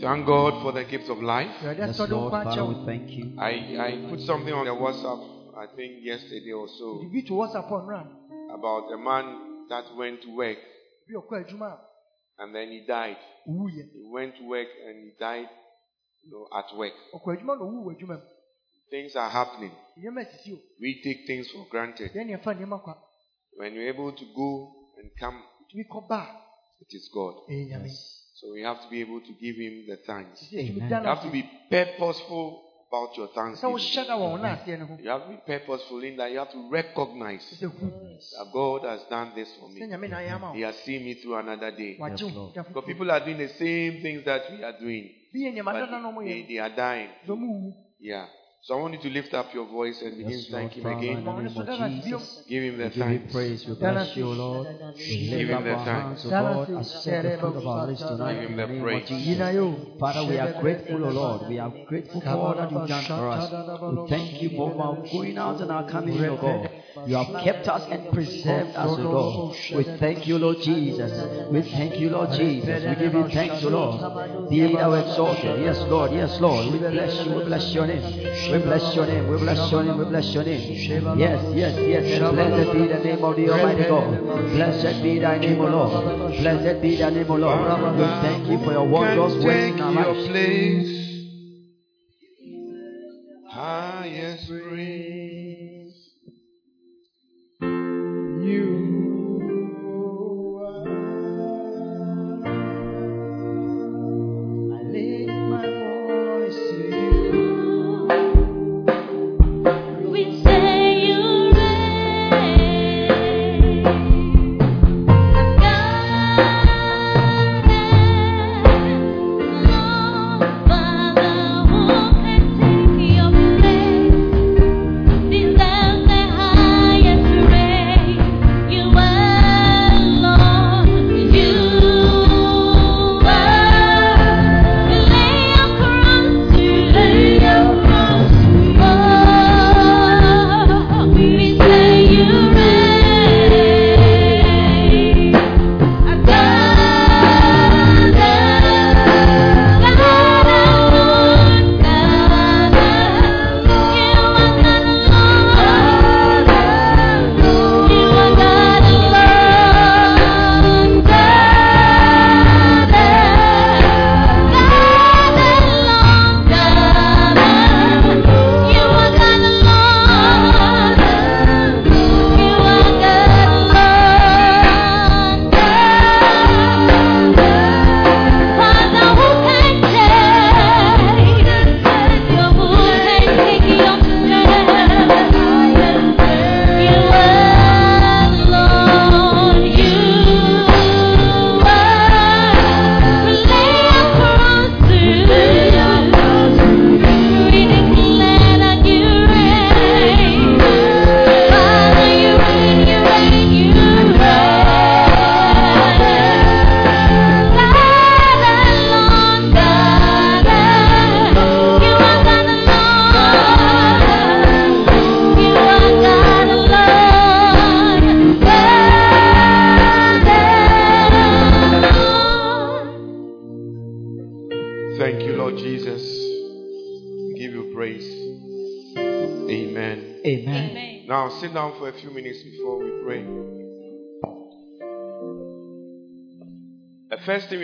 Thank God for the gift of life. awurade Yes, Lord, Father, we thank you. I, I put something on the WhatsApp, I think yesterday or so, biribi to whatsapp ɔnora about a man that went to work bi ɔkɔ adwuma a and then he died. owuiɛ He went to work and he died you know, at work. ɔkɔ adwuma na ɔwu wɔ adwuma mu Things are happening. nneɛma asisi o We take things for granted. yɛn ne ɛfa nneɛma kwa When you're able to go and come, tumi kɔ ba a it is God. ɛyɛ nyame So we have to be able to give him the thanks. Amen. You have to be purposeful about your sɛ thanksgiving. wohyɛ da wɔ wo naaseɛ no ho You have to be purposeful in that you have to recognize that God has done this for me. nyame na He has seen me through another day. wagye Yes, wo Lord. da Because people are doing the same things that we are doing, bi yɛ nneɛma but dada na ɔmo they, they are dying. sɛ ɔmo wu Yeah. So I want you to lift up your voice and begin Yes, to thank Him again. the name. Give Him We the give you thanks. praise. We bless you, O Lord. We Give him up the our thanks. hands, O God, as set the fruit of our lips tonight Give him the the praise. of Jesus. Father, we are grateful, O Lord. We are grateful for all that you've done for us. We thank you for our going out and our coming in, O God. You have kept us and preserved us, O God. We thank you, Lord Jesus. We thank you, Lord Jesus. We give you thanks, O Lord. Be thou exalted. Yes, Lord. Yes, Lord. We bless you. We bless your name. We bless your name. We bless your name. We bless your name. Yes, yes, yes. Blessed be the name of the Almighty God. Blessed be thy name, O Lord. Blessed be thy name, O Lord. We thank you for your wondrous take in our place. Highest praise.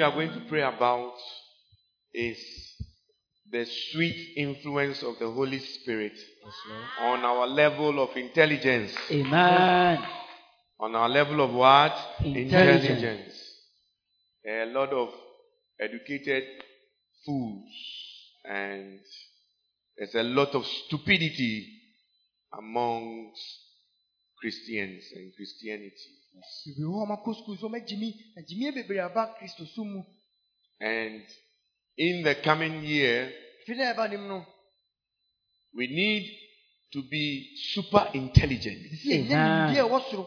We are going to pray about is the sweet influence of the Holy Spirit on our level of intelligence. Amen. On our level of what? Intelligence. A lot of educated fools and there's a lot of stupidity amongst Christians and Christianity. Bebree wɔ hɔ a ɔmakɔ sukuu so ɔmagyimi na gyimie bebree aba kristo so mu And in the coming year, fi na ɛba nim no we need to be super intelligent. Amen. nimdeɛ a ɛwɔ soro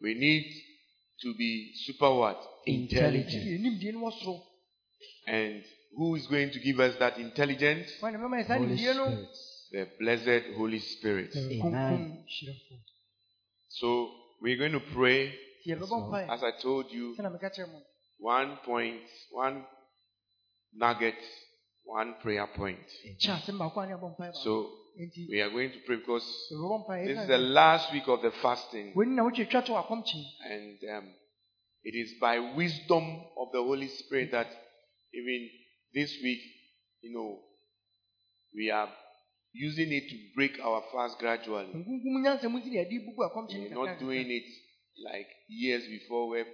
We need to be super what? Intelligent. sisi nimdeɛ no wɔ soro And who is going to give us that intelligence? wɔn na mɛma yɛ saa Holy Spirit. The blessed Holy Spirit. kronkron hyerɛfo So we're going to pray. As I told you, sɛna meka kyerɛ mo one point, one nugget, one prayer point. kyɛ asɛm baako a ne abɔ mpae baako. So we are going to pray because this is the last week of the fasting. wei na wotwe twa to akɔmkye And um, it is by wisdom of the Holy Spirit that even this week, you know, we are using it to break our fast gradually. nkunkum nyansa mu nti na yɛde bubu akɔmkye ne We're not doing it like years before where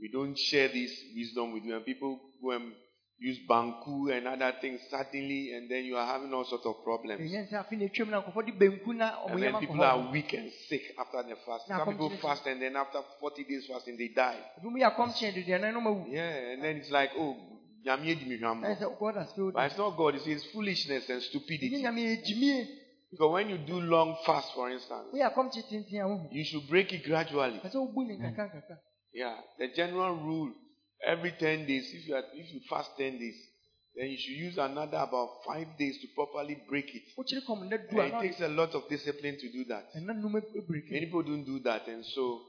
we don't share this wisdom with you. And people go and use banku and other things suddenly, and then you are having all sorts of problems. ɛnyɛ sɛ afei na atwam na nkɔfɔ de benku na ɔmo And then people are weak and sick after the fast. Some people fast and then after 40 days fasting, they die. ebi mu yɛ akɔmkye deduane no ma wu Yeah, and then it's like, oh, nyame edi me hwam. ɛyɛ sɛ god has failed but it's not God, it's His foolishness and stupidity. Because when you do long fast, for instance, woyɛ akɔmkye tenten a wohu you should break it gradually. ɛsɛ wobu ne nkakra nkakra Yeah, the general rule every 10 days, if you, are, if you fast 10 days, then you should use another about 5 days to properly break it. wokyere kɔm na du And it takes a lot of discipline to do that. ɛna nnum ebreki Many people don't do that, and so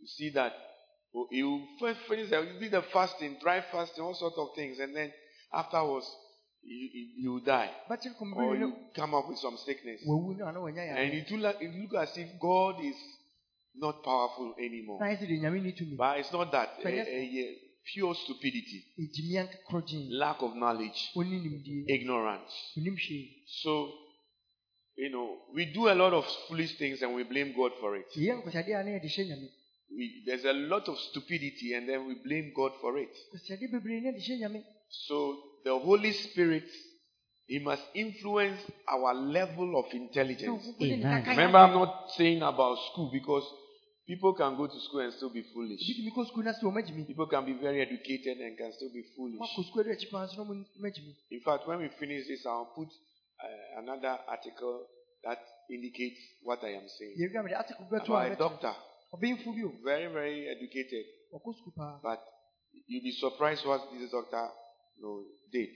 you see that you finish you do the fasting, dry fasting, all sorts of things, and then afterwards you, you, you die or you come up with some sickness, wawu no ana wanya and it look, like, it look as if God is not powerful anymore. na ayɛ sɛ de nyame ne tumi But it's not that. But Eh, yes- eh, pure stupidity, ɛgyimia nkakoro gyen lack of knowledge, ignorance. So, you know, we do a lot of foolish things and we blame God for it. Yɛyɛ nkɔsadeɛ a na yɛde hyɛ nyame We, there's a lot of stupidity and then we blame God for it. nkɔsadeɛ bebree na yɛde hyɛ nyame So, the Holy Spirit, He must influence our level of intelligence. ɔkoko de ne Amen. Remember, I'm not saying about school because people can go to school and still be foolish. tumi kɔ sukuu na sɛ ɔmagyimi People can be very educated and can still be foolish. wakɔ sukuu adu akyi paa nso na ɔmagyimi In fact, when we finish this, I'll put uh, another article that indicates what I am saying. yɛwia mede ate kɔkɔ to About a a doctor, ɔbɛyimfo bi o very, very educated, ɔkɔ sukuu paa but you'll be surprised what this doctor you know, did,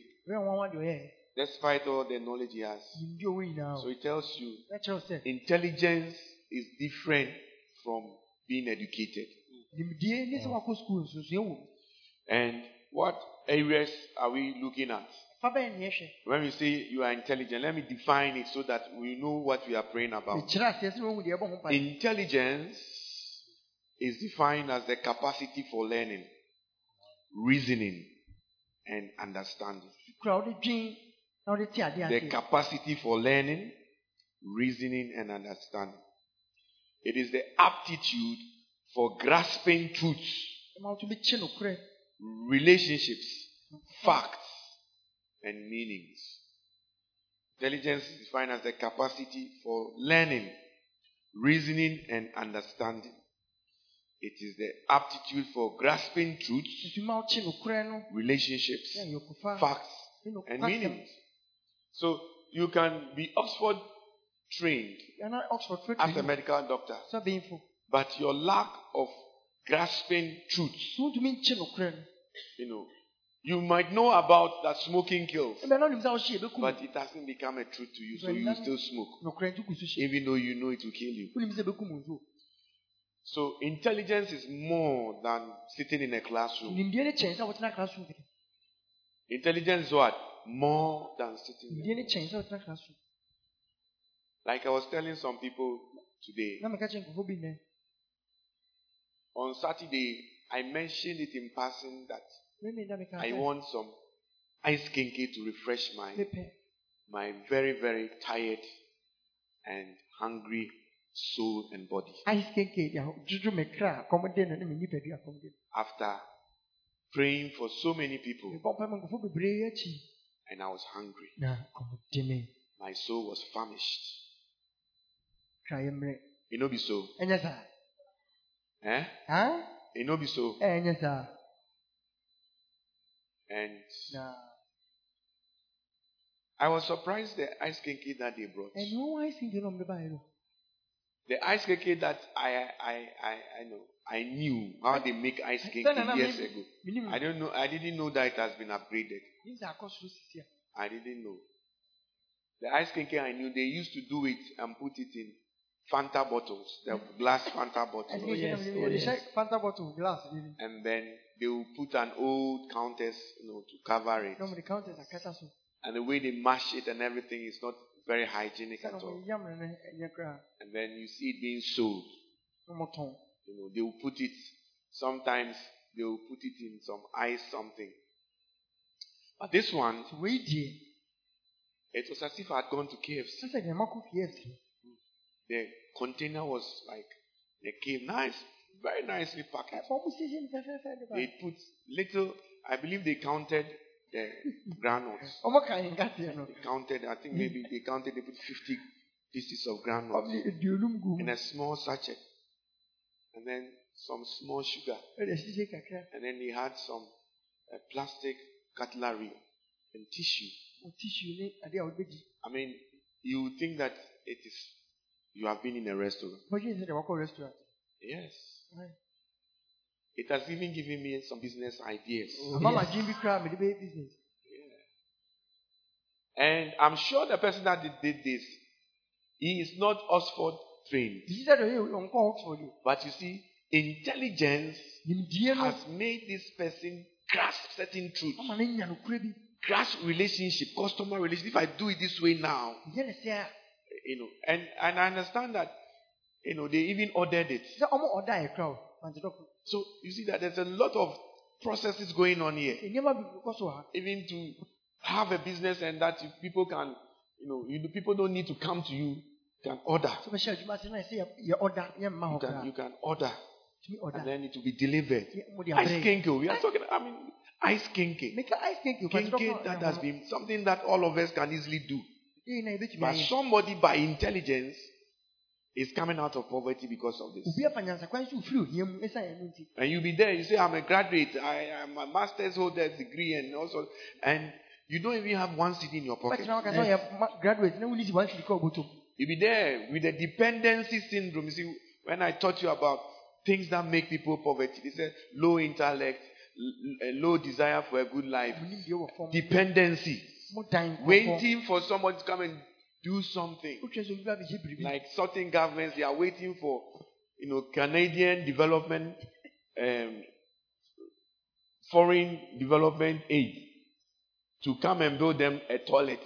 despite all the knowledge he has. nimdie ɔwɔ nyinaa So he tells you intelligence is different from being educated. nimdie ne sɛ wakɔ mm. sukuu nsonsoɛ wɔ mu And what areas are we looking at? fa bɛyɛ ne yɛhwɛ When we say you are intelligent, let me define it so that we know what we are praying about. mekyerɛ aseɛ sɛ na wɔhu deɛ ɛbɔ ho mpae Intelligence is defined as the capacity for learning, reasoning, and understanding. kura wode dwen na wode te adeɛ The capacity for learning, reasoning, and understanding. It is the aptitude for grasping truths, ma wotumi kye nokorɛ relationships, facts, and meanings. Intelligence is defined as the capacity for learning, reasoning, and understanding. It is the aptitude for grasping truths, nti ma wokye nokorɛ no relationships, facts, and meanings. So you can be Oxford trained ɛna oxford fɛ as a medical doctor, but your lack of grasping truths, so wotumi nkye nokorɛ you know, you might know about that smoking kills, ɛbɛ na wonim sɛ wohye yɛbɛkum but it hasn't become a truth to you, so you still smoke, nokorɛ nti gu so hye even though you know it will kill you. wonim sɛ bɛkum wo nso So intelligence is more than sitting in a classroom. nimdeɛ ne kyɛn sɛ wotena classroom Intelligence is what? More than sitting there. nimdeɛ ne kyɛn sɛ wotena classroom Like I was telling some people today, na meka kyɛ nkurɔfoɔ bi nnɛ on Saturday, I mentioned it in passing that meme da meka I want some ice kenkey to refresh my, my very, very tired and hungry soul and body ice kenke deɛ dwodwo me kra a kɔmde no ne me nipadua kɔmde no after praying for so many people mebɔ mpa ma nkurɔfoɔ bebree akyi and I was hungry. na kɔmde me My soul was famished. kra yɛ mmerɛ It no be so. Eh? ha It no be so. And na I was surprised the ice kenkey that they brought. The ice kenkey that I I I I know I knew how they make ice kenkey Sɛ na na years ago. menim I don't know. I didn't know that it has been upgraded. nim sɛ akɔ soro sisi a I didn't know. The ice kenkey I knew they used to do it and put it in Fanta bottles, the glass Fanta bottles, yɛde yes, oh, yes. fanta bottle glass bi mu and then they will put an old countess, you know, to cover it. na ɔmo de counters akata so And the way they mash it and everything is not very hygienic at all. And then you see it being sold. You know, they will put it, sometimes they will put it in some ice something. But this one, it was as if I had gone to kfc The container was like, they came nice, very nicely ba They put little, I believe they counted the granules. ɔmo ka yɛn kaseɛ no They counted, I think maybe they counted, they put 50 pieces of granules ɔmo de aduonum gu in a small sachet. And then some small sugar. ɛde ahyehyɛ kakra And then he had some uh, plastic cutlery and tissue. tissue ne adeɛ a wɔde bɛgyi I mean, you would think that it is, you have been in a restaurant. bɔdwe sɛ deɛ wakɔ restaurant Yes. It has even given me some business ideas. ama ma gye bi koraa mede bɛyɛ business And I'm sure the person that did, this, he is not Oxford trained. bisi sɛ deɛ ɔyɛ ɔnkɔ oxford? O But you see, intelligence has made this person grasp certain truths, ama no nya nokorɛ bi. Grasp relationship, customer relationship. If I do it this way now, nyɛ ne sɛ a you know, and, and I understand that, you know, they even ordered it. Sɛ ɔmo ɔda yɛ koraa o mantedɔfo So you see that there's a lot of processes going on here, nneɛma bi kɔ so wɔ ha even to have a business and that people can, you know, you, people don't need to come to you, can order. sɛ bɛhyɛ adwuma ase na ɛsɛ yɛ- yɛ ɔda yɛmma hɔ You can, you can order, and then it will be delivered. Yɛ- mo de Ice abrɛ kinky, oh, we are talking, I mean, ice kenkey. meka ice cake o Kenkey that has been something that all of us can easily do. ɛyi na yɛbɛtumi But somebody by intelligence is coming out of poverty because of this. obi afa nyansakwan so ofiri ohia mu ɛsiane ɛno nti And you'll be there, you say, I'm a graduate, I am a master's holder degree, and also, and you don't even have one cedi in your pocket. bɛtena waka sɛ ɔyɛ ma- graduate na woni si one siri ka ɔbɔtɔm You'll be there with the dependency syndrome. You see, when I taught you about things that make people poverty, they said low intellect, low desire for a good life, munim deɛ wɔ fam dependency, mo dan kɔkɔ waiting for someone to come and do something. wotwa sɛ obi ba bɛhyɛ biribi Like certain governments, they are waiting for, you know, Canadian development, um, foreign development aid to come and build them a toilet.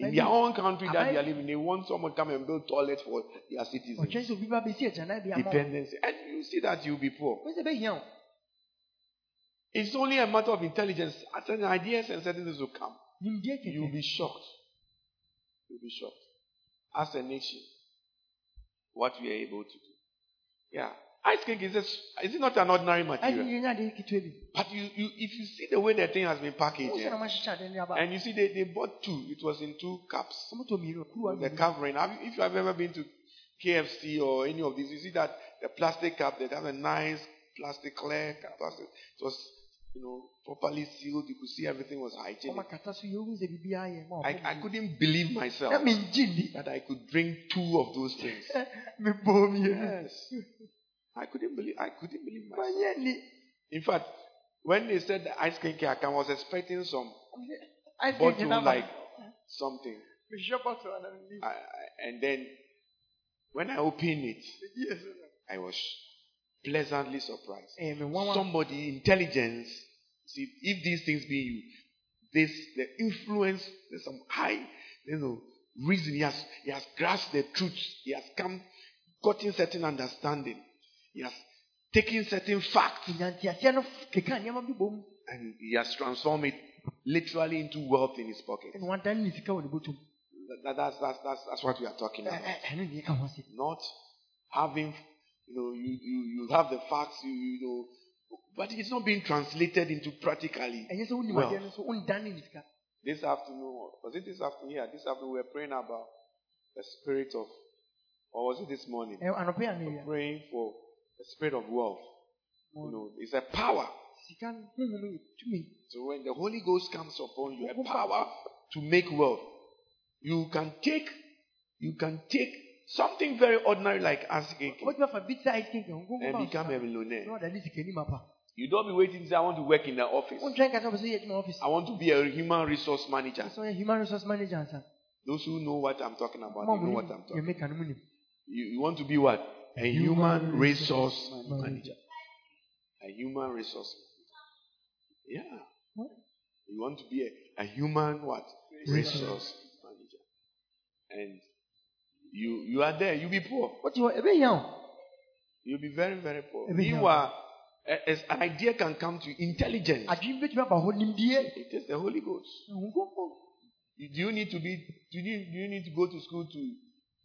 In their own country that they are living, they want someone to come and build toilets for their citizens. ɔkyerɛ sɛ obi ba bɛsi agyanan bi ama wo. Dependency. And you see that you'll be poor. Wo sɛ bɛhia wo It's only a matter of intelligence. Certain ideas and certain things will come. You'll be shocked. You'll be shocked. As a nation, what we are able to do. Yeah. Ice cake is, a, is it not an ordinary material? yɛnya de ketewa bi But you, you, if you see the way the thing has been packaged, na yeah, mahyehyɛ ade ne aba and you see they, they bought two, it was in two cups. ɔmotɔ mmienu kuruwa The covering. Have you, if you have ever been to KFC or any of these, you see that the plastic cup, they have a nice plastic clear cup. Plastic. It was, you know, properly sealed. You could see everything was hygienic. ɔmakata so yɛwohu sɛ biribiaa yɛ ma I, I couldn't believe myself na mengye nni that I could drink two of those things. Yes. I couldn't believe I couldn't believe myself. In fact, when they said the ice cream cake, I was expecting some ice bottle like something. mehwɛ bottle ana menim. I, I, and then when I opened it, Megye so na. I was pleasantly surprised. Somebody intelligence. See, if these things be you, this the influence. There's some high, you know, reason. He has he has grasped the truth. He has come, gotten certain understanding. He has taken certain facts nyanteaseɛ no keka nneɛma bi bɔ mu and he has transformed it literally into wealth in his pocket. ɛne wadane ne sika wɔ ne bɔtɔm That, that's, that's, that's, that's what we are talking about. ne yɛka ho asɛm Not having, you know, you, you, you have the facts, you, you know, but it's not being translated into practically. ɛnyɛ sɛ wonim Well. adeɛ no so wondane ne sika This afternoon, was it this afternoon? Yeah, this afternoon we were praying about the spirit of, or was it this morning? We anɔpɛ a Praying for the spirit of wealth. You know, it's a power. sika no honhom yɛ tumi So when the Holy Ghost comes upon you, a power to make wealth, you can take, you can take something very ordinary like asking wobɛtumi afa bi sɛ ice cream kɛ and become a na millionaire. ɔdane sika nim apa You don't be waiting to say, I want to work in the office. wontwɛn ka sɛ wopɛ sɛ yɛ adwuma office I want to be a human resource manager. human resource manager ansa Those who know what I'm talking about, they know what I'm talking yɛ meka no mu nim You, you want to be what? A human resource manager. A human resource manager. Yeah. What? You want to be a, a human what? Resource manager. And you you are there, you'll be poor. wote hɔ ɛbɛhia wo You'll be very, very poor. Meanwhile, as an idea can come to you, intelligence. adwene bɛtumi aba hɔ nimdeɛ It is the Holy Ghost. Do you need to be? Do you, do you need to go to school to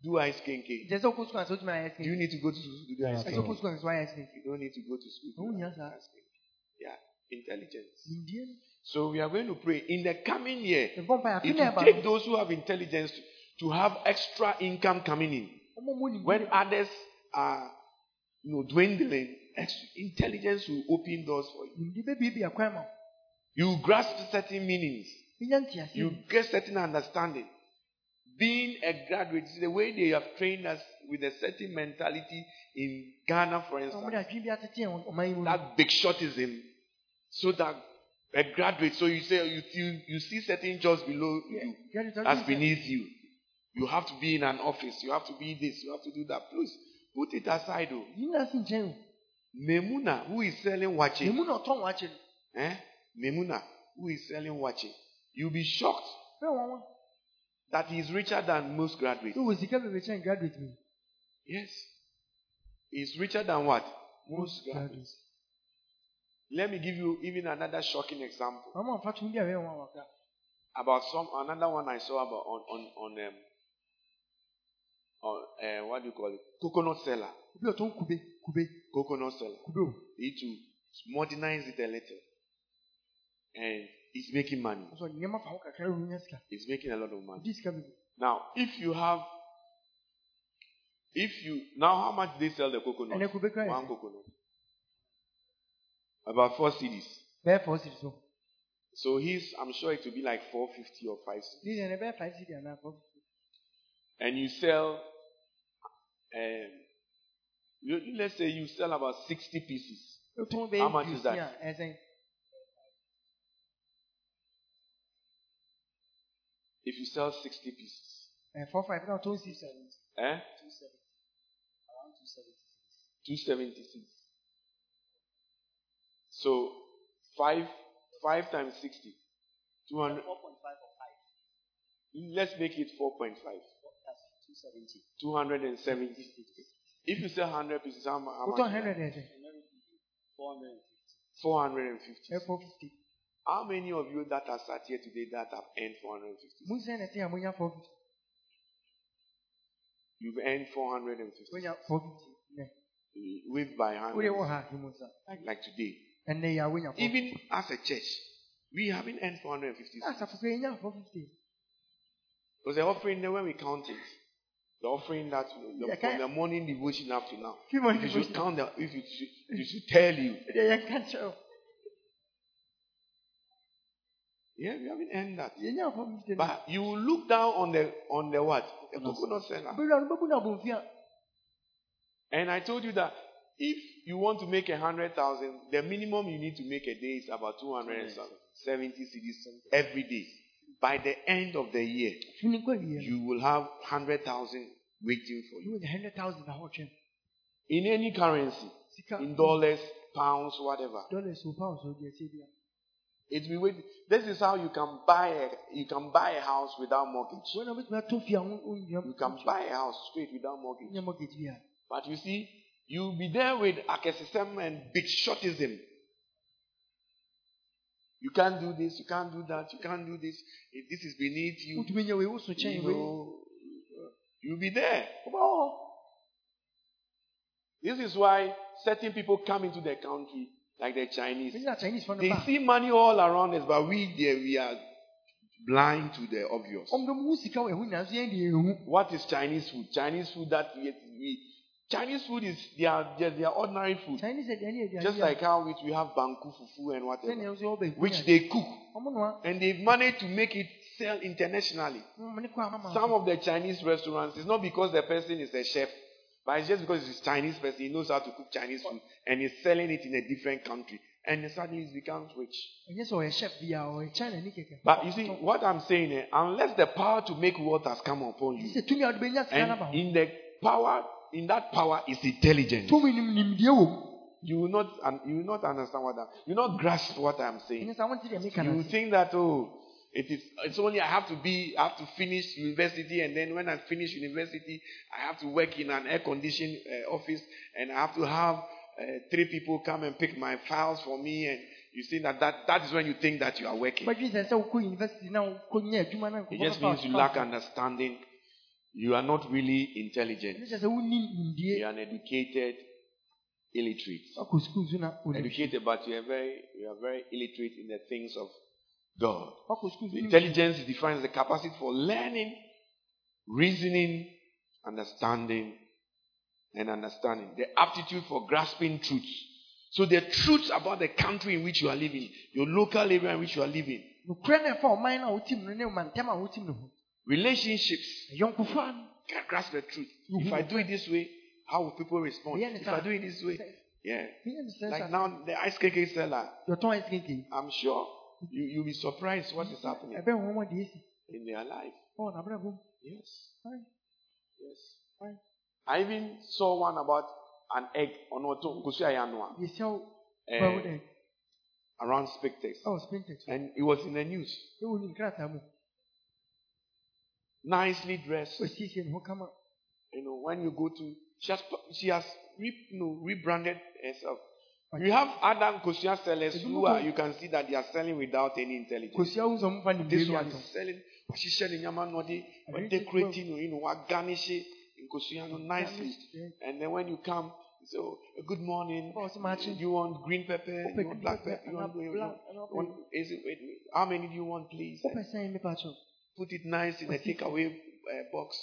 do ice kinking? kyerɛ sɛ wokɔ sukuu ansa wotumi ayɛ Do you need to go to school to do ice kinking? sukuu ansa woayɛ skin You don't need to go to school. To Don't do ice kinking. Yeah, intelligence. So we are going to pray in the coming year. It will take those who have intelligence to, have extra income coming in. When others are, you know, dwindling, intelligence will open doors for you. nimdeɛ bɛbiebie akwan ma wo You grasp certain meanings. You get certain understanding. Being a graduate, is the way they have trained us with a certain mentality in Ghana, for instance, adwene bi atete yɛn ɔman yi mu no that big shotism, so that a graduate, so you say you see, you see certain jobs below you, as beneath you. You have to be in an office. You have to be this. You have to do that. Please put it aside. Oh, yi nyinaa si Memuna, who is selling waakye, ɛmu na ɔtɔn wakye no eh? Memuna, who is selling waakye, you'll be shocked that he is richer than most graduates. sɛ wɔ sika bebree kyɛn graduate mi Yes. He's richer than what? Most graduates. Let me give you even another shocking example ɔma ɔfa tum bi a bɛyɛ wɔn wakra about some another one I saw about on on on um on uh, what do you call it? Coconut seller. obi a ɔtɔn kube kube Coconut seller. Need to modernize it a little. And he's making money. ɔsɔ nneɛma fa ho kakra ɛwɔ nya sika He's making a lot of money. Now, if you have if you now how much they sell the coconut? ɛnɛ kube kura One coconut. About four cedis. fɔ siri so his, I'm sure it will be like 450 or 5. ne deɛ ɛnɛ bɛyɛ five cedi And you sell, um, you, let's say you sell about 60 pieces. How much is that? If you sell 60 pieces, ɛ four five na ɔtɔn six seven eh? 276. So five, five times 60, 200. Let's make it 4.5. 270. If you sell 100 pieces, how, how much? ɔtɔn is hundred ɛsɛn 450. ɛ four fifty How many of you that are sat here today that have earned 450? mu sɛn na ɛte a mo nya four fifty You've earned 450. mo nya four fifty nɛ With by o de wɔ hand, ha like today. ɛnɛ yɛ awo nya four Even as a church, we haven't earned 450. asafo kura yɛ nya four fifty Because the offering, when we count it, the offering that the, Yeah, from the morning devotion up to now, if you should devotion count the, if you should, you should tell you, ɛdeɛ yɛ nka kyerɛw yeah, we haven't earned that. yɛ nya four fifty nɛ But you will look down on the on the what? The coconut seller. bɛwura no bɛbu na abomfia And I told you that if you want to make a hundred thousand, the minimum you need to make a day is about two hundred and seventy cedis every day. By the end of the year, fini nkɔ wie no you will have hundred thousand waiting for you you wɔ hundred thousand na ɔtwɛn in any currency, in dollars, pounds, whatever. dollars o pounds o deɛ ɛsɛ bia It will wait. This is how you can buy a you can buy a house without mortgage. wɔn na wɔbɛtumi ato fie a wɔn wɔn You can buy a house straight without mortgage. nya mortgage bi a But you see, you'll be there with akesisem and big shotism. You can't do this, you can't do that, you can't do this. If this is beneath you, wotumi nya wei woso you know, you'll be there. hɔ This is why certain people come into the country, like the Chinese. Bɛgyina Chinese fɔ no They see money all around us, but we there we are blind to the obvious. Ɔmo dɔm hu sika wɔ ɛho nyinaa so yɛn deɛ ehu. What is Chinese food? Chinese food that we, we Chinese food is their their, their ordinary food. Chinese Just like how we, we have banku fufu and whatever, sɛnea nso ɔbɛ which they cook, and they've managed to make it sell internationally. ɔmo ne kɔ ama Some of the Chinese restaurants, it's not because the person is a chef, but it's just because it's a Chinese person, he knows how to cook Chinese food, and he's selling it in a different country, and suddenly he becomes rich. ɛnyɛ sɛ ɔyɛ chef bi a ɔyɛ China ni kɛkɛ. But you see, what I'm saying, eh, unless the power to make wealth has come upon you, sɛ tumi a ɔde bɛnya sika and in the power, in that power is intelligence. tumi nim nimdeɛ wɔ mu You will not, you will not understand what I'm, you will not grasp what I'm saying. ɛnyɛ saa wɔnte deɛ meka You think that oh, it is. It's only I have to be. I have to finish university, and then when I finish university, I have to work in an air-conditioned uh, office, and I have to have uh, three people come and pick my files for me. And you see that that that is when you think that you are working. badwi sɛ sɛ wokɔ university na wokɔnya adwuma na It just means you lack understanding. You are not really intelligent. ɛne kyɛ sɛ wonni nimdeɛ You are uneducated, illiterate. wakɔ sukuu so na onim Educated, but you are very you are very illiterate in the things of God. so Intelligence defines the capacity for learning, reasoning, understanding, and understanding. The aptitude for grasping truths. So the truths about the country in which you are living, your local area in which you are living, relationships. Can't grasp the truth. Mm-hmm. If I do it this way, how will people respond? If I do it this way, yeah. Like now, the ice cream seller. Your ice cream. I'm sure you you'll be surprised what is happening in their life. Oh, Yes. Yes. I even saw one about an egg on Oto uh, eh, around spectators. Oh, spectators. And it was in the news. Nicely dressed. wɔsiesie ne ho kama You know, when you go to she has she has re, you know, rebranded herself. You have other Kosua sellers who are you can see that they are selling without any intelligence. kosia wo nsɔm fa nimdeɛ This one is selling. She in Yaman Nodi, Really? decorating, you know, what garnish it in Kosiano nicely. And then when you come, so oh, good morning. Oh. Do you want green pepper? You want black pepper? You want, you want, you want- is it, wait, wait, how many do you want, please? Wopɛ sɛn mepa kyɛw Put it nice in a takeaway uh, box.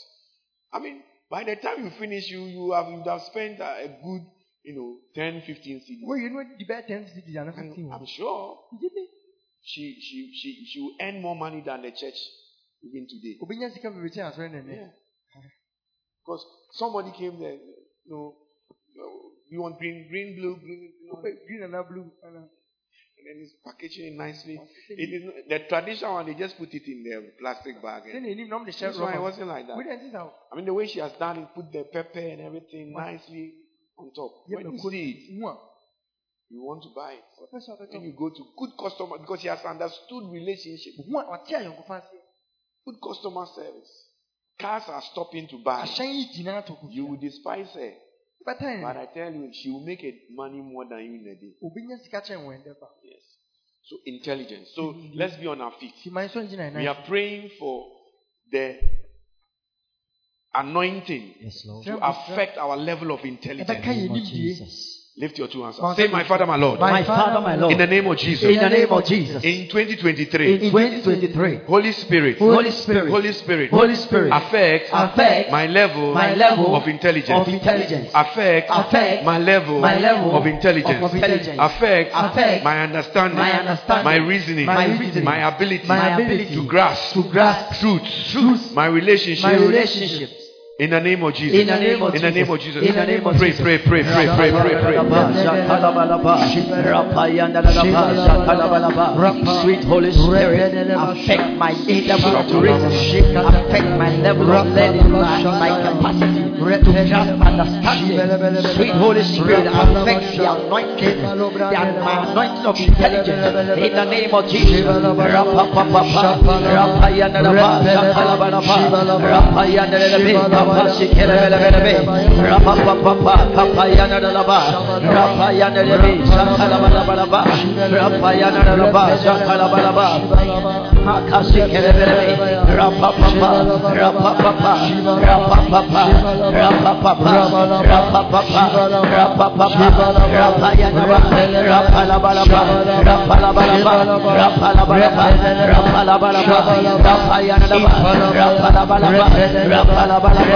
I mean, by the time you finish, you you have you have spent uh, a good, you know, 10, 15 cedis. wɔyɛ no adi bɛyɛ ten cities ana fifteen I'm sure gye bi she she she she will earn more money than the church even today. obɛnya sika bebree kyɛn asɔre nɛnɛ Yeah. Because somebody came there, you know, you want green, green, blue, green, you know, wopɛ green ana blue and then it's packaging it nicely. It is the traditional one, they just put it in the plastic bag. And sɛnea anim na ɔmde hyɛ this one, it wasn't like that. wodɛ nti sa I mean, the way she has done it, put the pepper and everything nicely on top. When you see it, you want to buy it. When you go to good customer, because she has understood relationship, hu a ɔte ayɔnkofa ase good customer service. Cars are stopping to buy. ahyɛn yi gyina ato You will despise her. Bɛtan But I tell you, she will make a money more than you in a day. obɛnya sika kyɛn wɔn dɛ ba Yes. So intelligence. So Mhm. let's be on our feet. ti man sɔ ngyina We are praying for the anointing Yes, Lord. to affect our level of ɛbɛka intelligence. Yɛ Name of nimdie Jesus. Lift your two hands. Up. Say, My Father, my Lord. My Father, my Lord. In the name of Jesus. In the name of Jesus. In 2023, In 2023. Holy Spirit, Holy Spirit. Holy Spirit, Holy Spirit. affect, Affect my level, my level of intelligence. of intelligence. affect, Affect my level, my level of intelligence. of intelligence. affect, Affect my understanding, my understanding, my reasoning, my reasoning, my ability, my ability to grasp, to grasp truth, truth, my relationship, my relationships. In the name of Jesus. In the name of Jesus. In the name of Jesus. In the name of pray, Jesus. pray, pray, pray, pray, pray, pray. Pray. Sweet Holy Spirit, affect my level affect my level of learning, my, my capacity to grasp understanding. Sweet Holy Spirit, affect the anointing, the, my anointing of intelligence in the name of Jesus. Rapa Shikere Lebe, Rapa Rapa Papa Yana Laba, Rapa Yana Lebe, Santalabalaba, Rapa Yana Rapa Santalabalaba, Akashikere Lebe, Rapa Papa, Rapa Papa, Rapa Rapa Rapa Rapa Rapa Rapa Rapa Rapa Rapa Rapa Rapa Rapa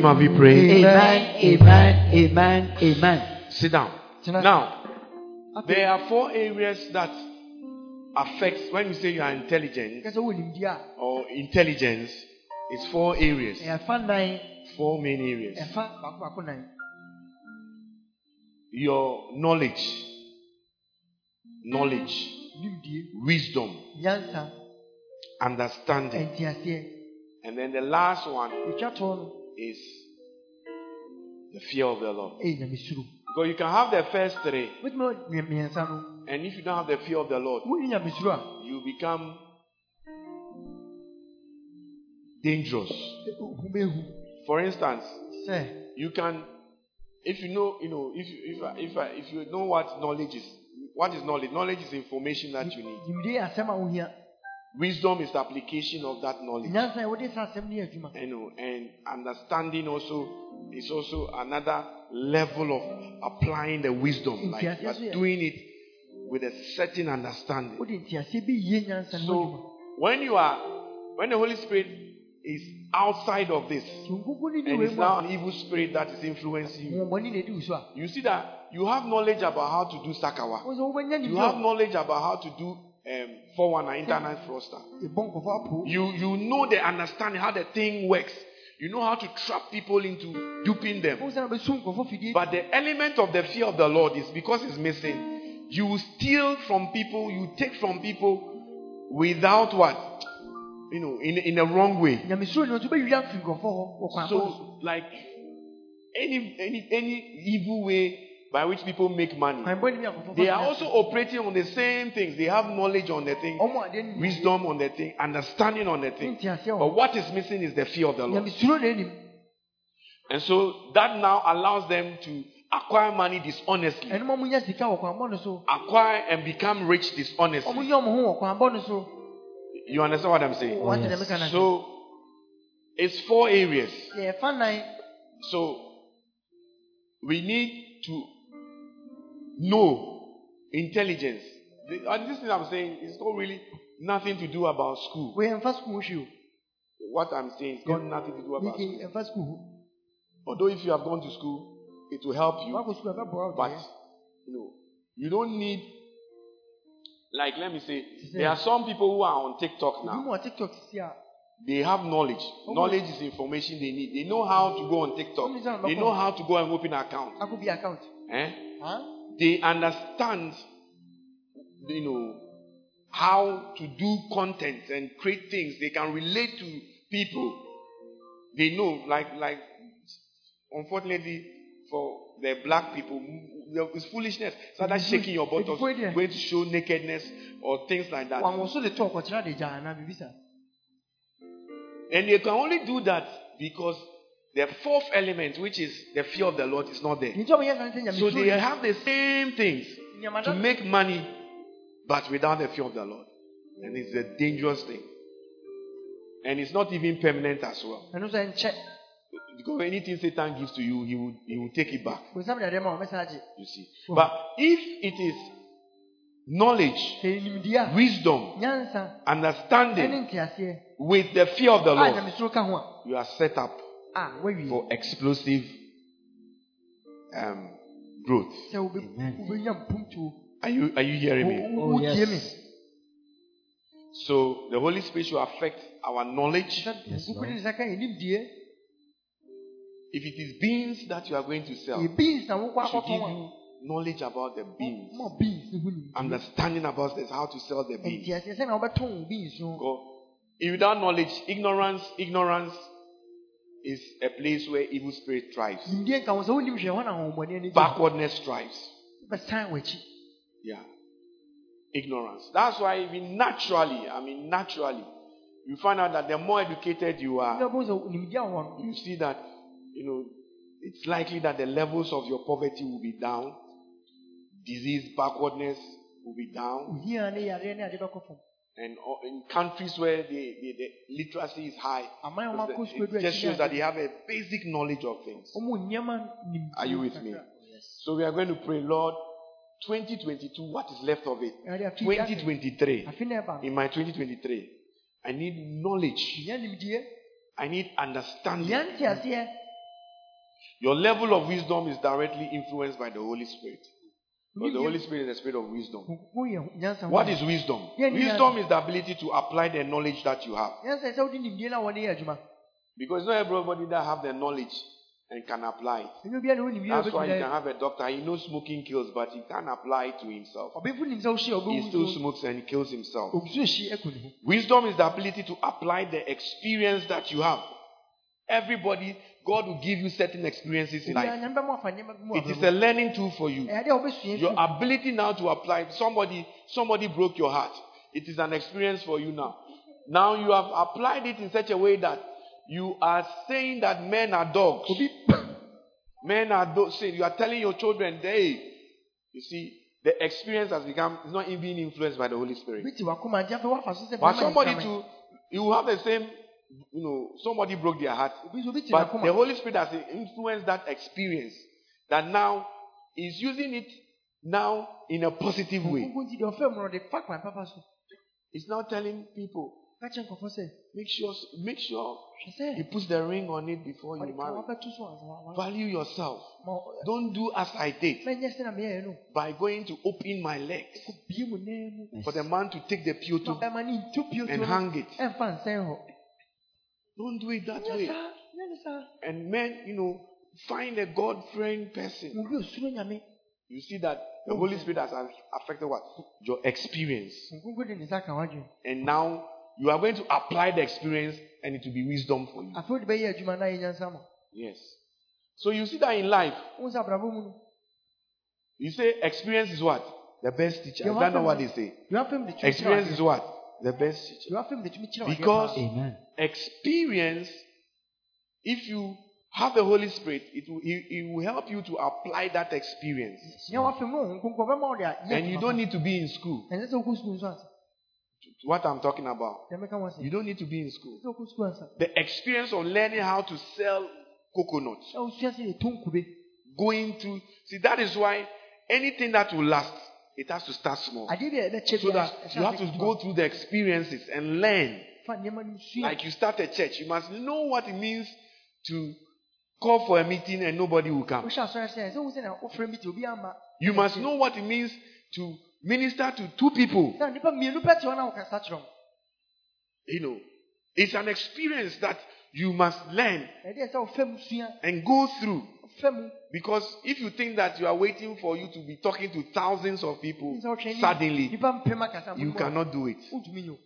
have we prayed. Amen, amen, amen, amen. Sit down. Now, there are four areas that affects when you say you are intelligent Kɛsɛ wo nimdeɛ or intelligence, it's four areas. ɛfa nan Four main areas. ɛfa baako baako nan Your knowledge, knowledge, wisdom, understanding. And then the last one etwa toɔ no is the fear of the Lord. Because you can have the first three, wotumi mmiɛ- mmiɛnsa no and if you don't have the fear of the Lord, wonni nyamesuro a ah? you become dangerous. For instance, sɛ you can, if you know, you know, if you, if I- if I, if you know what knowledge is, what is knowledge? Knowledge is information that you need. Wisdom is the application of that knowledge. nyansa yɛ wode sa asɛm no yɛ adwuma You know, and understanding also is also another level of applying the wisdom, like yes, but doing it with a certain understanding. wode nteaseɛ bi yie nyansa no adwuma So when you are, when the Holy Spirit is outside of this, nkuku ne di and it's now an evil spirit that is influencing you, hombɔne na ɛdi wo so a you see that you have knowledge about how to do sakawa. wo sɛ wobɛnya You have knowledge about how to do um, 419 internet fraudster. ɛbɔ nkɔfo apo You you know the understanding how the thing works. You know how to trap people into duping them. wo sɛ na bɛsu nkɔfo fidie But the element of the fear of the Lord is because it's missing. You steal from people, you take from people without what? You know, in, in a wrong way. nyamesuro ne nso bɛwia mfiri nkɔfo hɔ wɔ kwan bɔne so So, like any any any evil way by which people make money, kwan bɔne bi a nkɔfo they are also operating on the same things. They have knowledge on the thing, ɔmo adeɛ no wisdom on the thing, understanding on the thing. But what is missing is the fear of the Lord. nyamesuro na anim And so that now allows them to acquire money dishonestly, ɛnom ɔmo nya sika wɔ kwan bɔne so acquire and become rich dishonestly. nyɛ ɔmo ho wɔ kwan bɔne so You understand what I'm saying? ka na So it's four areas. So we need to know intelligence. The- And this thing I'm saying is not really nothing to do about school. wɔyɛmfa sukuu hwee What I'm saying is got nothing to do about school. yɛmfa sukuu ho Although if you have gone to school, it will help you. wakɔ sukuu ɛbɛboa wo But you know, you don't need like let me say, there are some people who are on TikTok now. mu wɔ tiktok sisi a They have knowledge. Knowledge is information they need. They know how to go on TikTok. They know how to go and open an account. akɔ bi account Eh? They understand, you know, how to do content and create things. They can relate to people. They know, like, like, unfortunately for the black people, it's foolishness. Start shaking your butt, or going to show nakedness or things like that. wɔn so de to ɔkɔkyerɛ de gya anaa biribi sa And they can only do that because the fourth element, which is the fear of the Lord, is not there. nti ɔmo yɛ san sɛ So they have the same things to make money, but without the fear of the Lord. And it's a dangerous thing. And it's not even permanent as well. ɛno nso ɛnkyɛ Because anything Satan gives to you, he will, he will take it back. bosam de adeɛ ma wɔn bɛsa agye You see. But if it is knowledge, sɛ nimdeɛ a wisdom, understanding with the fear of the Lord, nyamesuro ka ho a you are set up for explosive um, growth. Amen. Are you are you hearing me? Oh, yes. So the Holy Spirit will affect our knowledge. Yes, Lord. de nsa ka yɛ nimdeɛ If it is beans that you are going to sell, beans it should give you knowledge about the beans, ma beans ne ho nimdeɛ understanding about this, how to sell the beans. nteaseɛ sɛ na wobɛtɔn beans no Because if without knowledge, ignorance, ignorance is a place where evil spirit thrives. nimdeɛ nka ho sɛ wonim hwɛ hɔ na ahombɔne ani gye Backwardness thrives. Yeah. Ignorance. That's why even naturally, I mean naturally, you find out that the more educated you are, wobɛhu sɛ nimdeɛ a wɔ no you see that, you know, it's likely that the levels of your poverty will be down, disease, backwardness will be down, ohia ne yareɛ ne ade bɛkɔ fam and in countries where the, the, the literacy is high. aman a wɔn akɔ sukuu edu It just shows that they have a basic knowledge of things. wɔn nneɛma nim. Are you with me? Oh, yes. So we are going to pray, Lord, 2022, what is left of it? Awurade, afi yi ase. 2023. afi na ɛba In my 2023, I need knowledge. I need understanding. yɛn te aseɛ Your level of wisdom is directly influenced by the Holy Spirit. Because the Holy Spirit is the spirit of wisdom. nkunkun yɛ nyansa What is wisdom? Wisdom is the ability to apply the knowledge that you have. nyansa yɛ sɛ wodi nimdeɛ na wɔde yɛ adwuma Because not everybody that have the knowledge and can apply it. ɛnyɛ obiara na wɔn nimdeɛ a That's why you can have a doctor. He knows smoking kills, but he can't apply it to himself. ɔbɛnfu nim sɛ wohyia He still smokes and kills himself. ogusu ehyi ɛkɔ ne ho Wisdom is the ability to apply the experience that you have. Everybody, God will give you certain experiences in life. nyame bɛma afa nneɛma bi mu It is a learning tool for you. ɛyɛ dɛ wɔbɛsua Your ability now to apply. Somebody, somebody broke your heart. It is an experience for you now. Now you have applied it in such a way that you are saying that men are dogs. Men are dogs. You are telling your children, they. You see, the experience has become it's not even being influenced by the Holy Spirit. bi ti wakoma nti afei wafa so sɛ But somebody nkraman. to you have the same. You know, somebody broke their heart. obi obi ti But the Holy Spirit has influenced that experience that now is using it now in a positive way. nkunkun ti deɛ ɔfɛ mu no ɔde fa kwan papa so It's now telling people, ka kyerɛ nkɔfɔ sɛ make sure, make sure sɛ puts the ring on it before you marry. wabɛto so ansa wa- wa- Value yourself. Don't do as I did mɛnyɛ sɛ na meyɛɛ no by going to open my legs bie mu nan mu for the man to take the na PO2 bɛrima ne ntu pio and hang it. Ɛmfa nsɛn hɔ Don't do it that way. saa nyɛ ne saa And men, you know, find a God-fearing person. obi osuro nyame You see that the Holy Spirit has affected what? Your experience. nkunkun de ne nsa ka wadwene And now you are going to apply the experience and it will be wisdom for you. afei wode bɛyɛ adwuma na yɛ Yes. So you see that in life, wohu sɛ abrabɔ mu no you say experience is what? The best teacher. You Is that not what they say? deɛ wafem de tumi kyerɛ Experience is what? The best teacher. deɛ wafem de tumi kyerɛ wadeɛ Because. Amen. experience, if you have the Holy Spirit, it will, it, it will help you to apply that experience. nyɛ wafem no wo nkonkɔ bɛma wo de a nyɛ And you don't need to be in school. ɛnsɛ sɛ wokɔ sukuu nso ansa What I'm talking about. deɛ mɛka wɔ sɛ You don't need to be in school. sɛ wokɔ sukuu ansa The experience of learning how to sell coconuts, sɛ wosua sɛ yɛtɔ nkube going to see that is why anything that will last, it has to start small. adeɛ bi a ɛbɛkyɛ So that you have to go through the experiences and learn. fa nneɛma no sua Like you start a church, you must know what it means to call for a meeting and nobody will come. wohyɛ asɔre sɛ sɛ wohu sɛ na wofrɛ mi te obi ama You must know what it means to minister to two people. sɛ nnipa mmienu pɛ te hɔ na wokasa kyerɛ wo You know, it's an experience that you must learn ɛdeɛ sɛ wofɛ mu sua and go through. Because if you think that you are waiting for you to be talking to thousands of people suddenly, nnipa mpem akasa you cannot do it. wotumi nyɛ o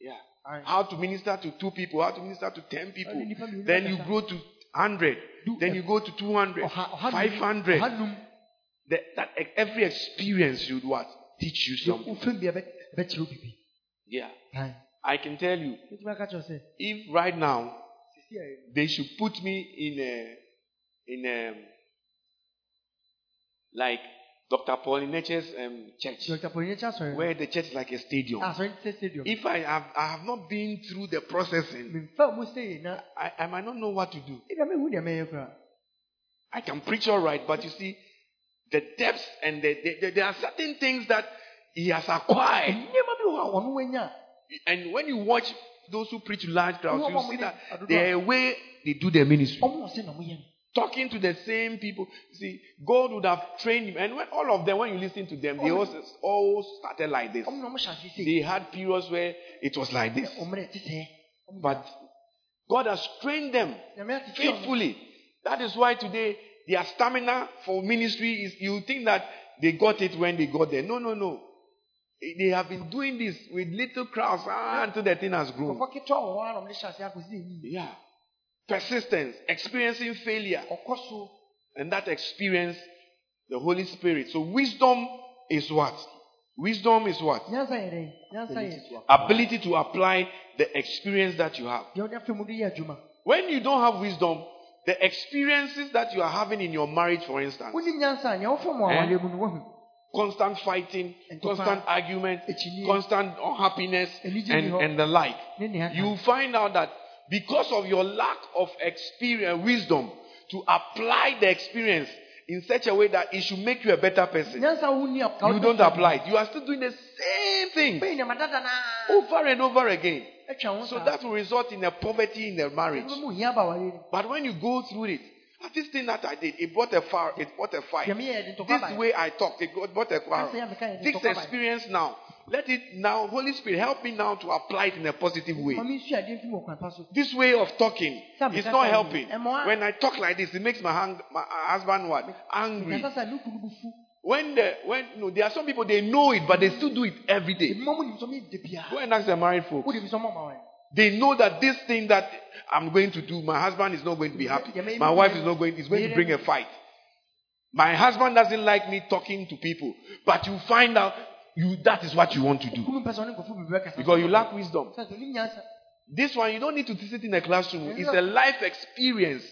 Yeah. How to minister to two people, how to minister to ten people. Ɔde nnipa mmienu Then you grow to 100. Then you go to 200, Ɔha- ɔha num- 500. ɔha. That, every experience should what? Teach you something. wofɛ bi a ɛbɛ- ɛbɛkyerɛ wo bibi Yeah. I can tell you, wotumi aka kyerɛ wo sɛ if right now they should put me in a, in a, like Dr. Paul Enenche's um, church, dr asɔre where the church is like a stadium. te sɛ stadium If I have, I have not been through the processing, memfa mu sei na I, I might not know what to do. ebia mehu deɛ mɛyɛ koraa I can preach all right, but you see, the depths and the, the, the- there are certain things that he has acquired. nneɛma bi wɔ hɔ a ɔno wanya And when you watch those who preach to large crowds, you see that a way they do their ministry. Ɔmo wɔ sɛ na moyɛ no Talking to the same people. See, God would have trained him. And when all of them, when you listen to them, they Oh. all, all started like this. ɔmo na ɔmo hyɛ ase sei They had periods where it was like this. te sɛ But God has trained them nyame atete ɔmo faithfully. That is why today their stamina for ministry is you think that they got it when they got there. No, no, no. They have been doing this with little crowds ah, until the thing has grown. nkɔfɔ ketewa wɔ hɔ a na ɔmo de hyɛ ase akɔsi enyim Yeah. Persistence, experiencing failure, and that experience the Holy Spirit. So wisdom is what? Wisdom is what? nyansa yɛ dɛ nyansa yɛ Ability to apply the experience that you have. deɛ ɔde afɛ mu de yɛ adwuma When you don't have wisdom, the experiences that you are having in your marriage, for instance, wonim nyansa a nea wofɛ mu Eh? awale mu no wahu constant fighting, constant argument, constant unhappiness, and, and the like. Ne nea aka. You find out that because of your lack of experience, wisdom, to apply the experience in such a way that it should make you a better person, nyansa wo ni a- ka you don't apply it. You are still doing the same thing Bɛyi nneɛma dada naa. over and over again. So that will result in a poverty in the marriage. Ɛno mo hia ba aware ni. But when you go through it, this thing that I did, it brought a fire, it brought a fight. Eh, Deɛ meyɛ yɛ de ntɔkwa This way I talked, it brought a quarrel. yɛ meka yɛ de This experience now, let it now, Holy Spirit, help me now to apply it in a positive way. Ma me nsu adeɛ mfi mu wɔ kwan pa so. This way of talking is not helping. When I talk like this, it makes my, hang, my husband what? Angry. Nkasa sɛ me kunu bu fu. When the when no, there are some people they know it, but they still do it every day. Ebi ma mo nim sɛ ɔmo yɛ de biara. Go and ask the married folks. Wo de bi sɛ ɔmo ama wɔn. They know that this thing that I'm going to do, my husband is not going to be happy. My wife is not going, is going to bring a fight. My husband doesn't like me talking to people. But you find out you that is what you want to do. Kunu mpɛ sɛ ɔne nkɔfo bebree kasa. Because you lack wisdom. Sɛ sɛ onim nyansa. This one you don't need to sit in a classroom. It's a life experience.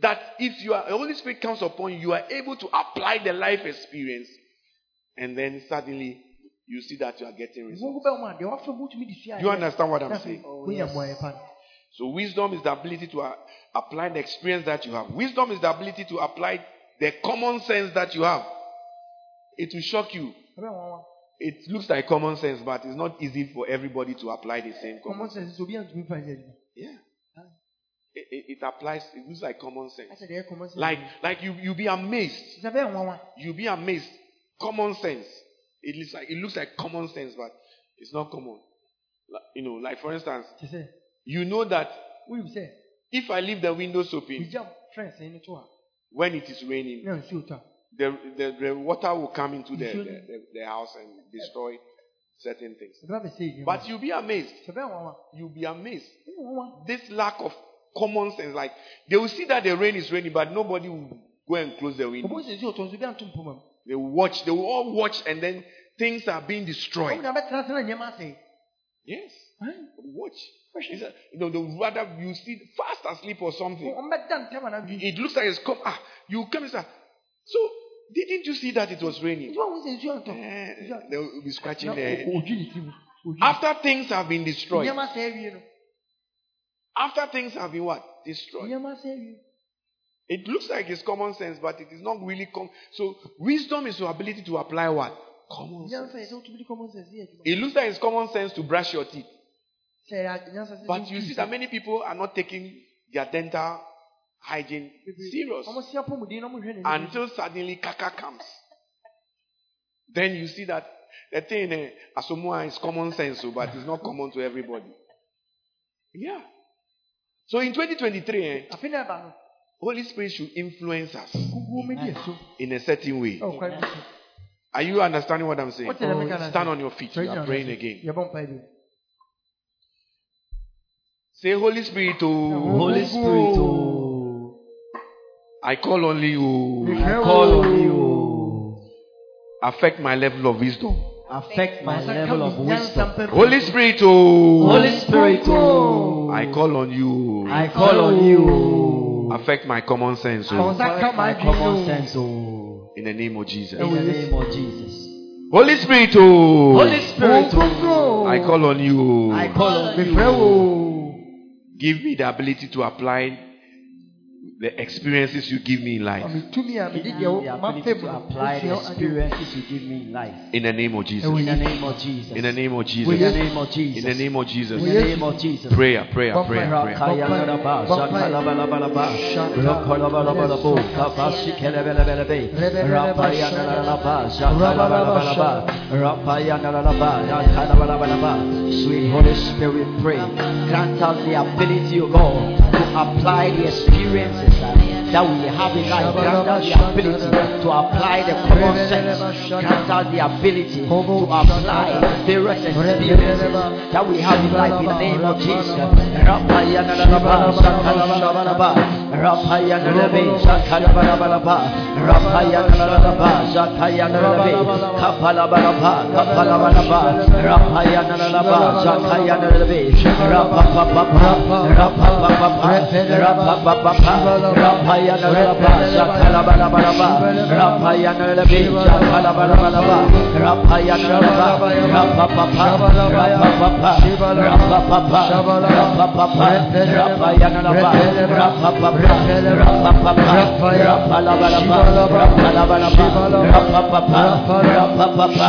That if you are the Holy Spirit comes upon you, you are able to apply the life experience, and then suddenly you see that you are getting results. Wo bɛ wɔn a deɛ wafɛ mo tumi de sua You understand what I'm saying? wonya. So wisdom is the ability to uh, apply the experience that you have. Wisdom is the ability to apply the common sense that you have. It will shock you. Ɛbɛ wɔn wa. It looks like common sense, but it's not easy for everybody to apply the same common Common sense obi a ntumi fa yɛ. Yeah. It, it, it applies, it looks like common sense. Asɛ deɛ ɛyɛ common sense. Like, like you, you'll be amazed. Sɛ bɛyɛ wɔn wa. You'll be amazed. Common sense. It looks like, it looks like common sense, but it's not common. Like, you know, like for instance, you know that if I leave the windows open migya fɛnsɛn no to a when it is raining, na nsuo tɔ a. the, the, the water will come into the, the, the, the house and destroy certain things. Ɛbɛba bɛsɛ yi But you'll be amazed. Sɛ bɛyɛ wɔn wa. You'll be amazed. Ɛyɛ wɔn wa. This lack of common sense, like they will see that the rain is raining, but nobody will go and close the window. Ɔbɔ sɛ nsuo tɔ nso bi anto mpoma mu. They will watch, they will all watch, and then things are being destroyed. nyinaa bɛtena ase na nneɛma asɛe. Yes. Watch. A- you know, they would rather you see fast asleep or something. Wɔn bɛda ntɛm ana bi. It looks like it's come. Ah, you come and say, so didn't you see that it was raining? Nti wɔn sɛ nsuo ntɔ. Eh, they will be scratching Na their head. o- odwi ne ti mu. Odwi. After things have been destroyed, Nneɛma asɛe awie no. after things have been what? Destroyed. Nneɛma asɛe awie. It looks like it's common sense, but it is not really common. So wisdom is your ability to apply what? Common sense. Nyansa yɛ sɛ wotumi de common sense yɛ adwuma. It looks like it's common sense to brush your teeth, Sɛ ɛyɛ nyansa sɛ but you see that many people are not taking their dental hygiene serious Wɔn si apɔmuden na wɔn hwɛ ne until suddenly kaka comes. Then you see that the thing eh, asomoa is common sense, oh, but it's not common to everybody. Yeah. So in 2023, eh, Afe na. Holy Spirit should influence us Kukuo mi di ɛso. in a certain way. Ɛwɔ kwan bi so. Are you understanding what I'm saying? What did I make an Stand on your feet. You are praying again. Yɛbɔ mpae bi. Say, Holy Spirit, oh, Holy Spirit, oh, I call on you. I call on you. Affect my level of wisdom. Affect my level of wisdom. Holy Spirit, oh, Holy Spirit, oh, I call on you. I call on you. Affect my common sense, oh. Affect oh, Affect my common sense, oh, in the name of Jesus. in the name of Jesus. Holy Spirit, oh, Holy Spirit, oh, I call on you. I call on Mefrɛ you. Give me the ability to apply the experiences you give me in life. Ɔmitumi a mede Give deɛ me wo- the mafɛ ability mu to no, apply the wosua ade wo. experiences you give me in life. In the name of Jesus. In the name of Jesus. In the name of Jesus. In the name of Jesus. In the name of Jesus. In the name of Jesus. Prayer, prayer, prayer, prayer. Sweet Holy Spirit, pray. Grant us the ability, O God, to apply the experiences uh, that we have in life. Grant us the ability to apply the common sense. Grant us the ability to apply the various experiences that we have in life in the name of Jesus. Rapaya Rapayana Laba, Shakalabalabalaba, Rapayana Labi, Shakalabalabalaba, Rapayana Laba, Rapapapa, Rapapapa, Rapapapa, Rapapapa, Rapayana Laba, Rapapapa, Rapapapa, Rapalabalaba, Rapalabalaba, Rapapapa, Rapapapa,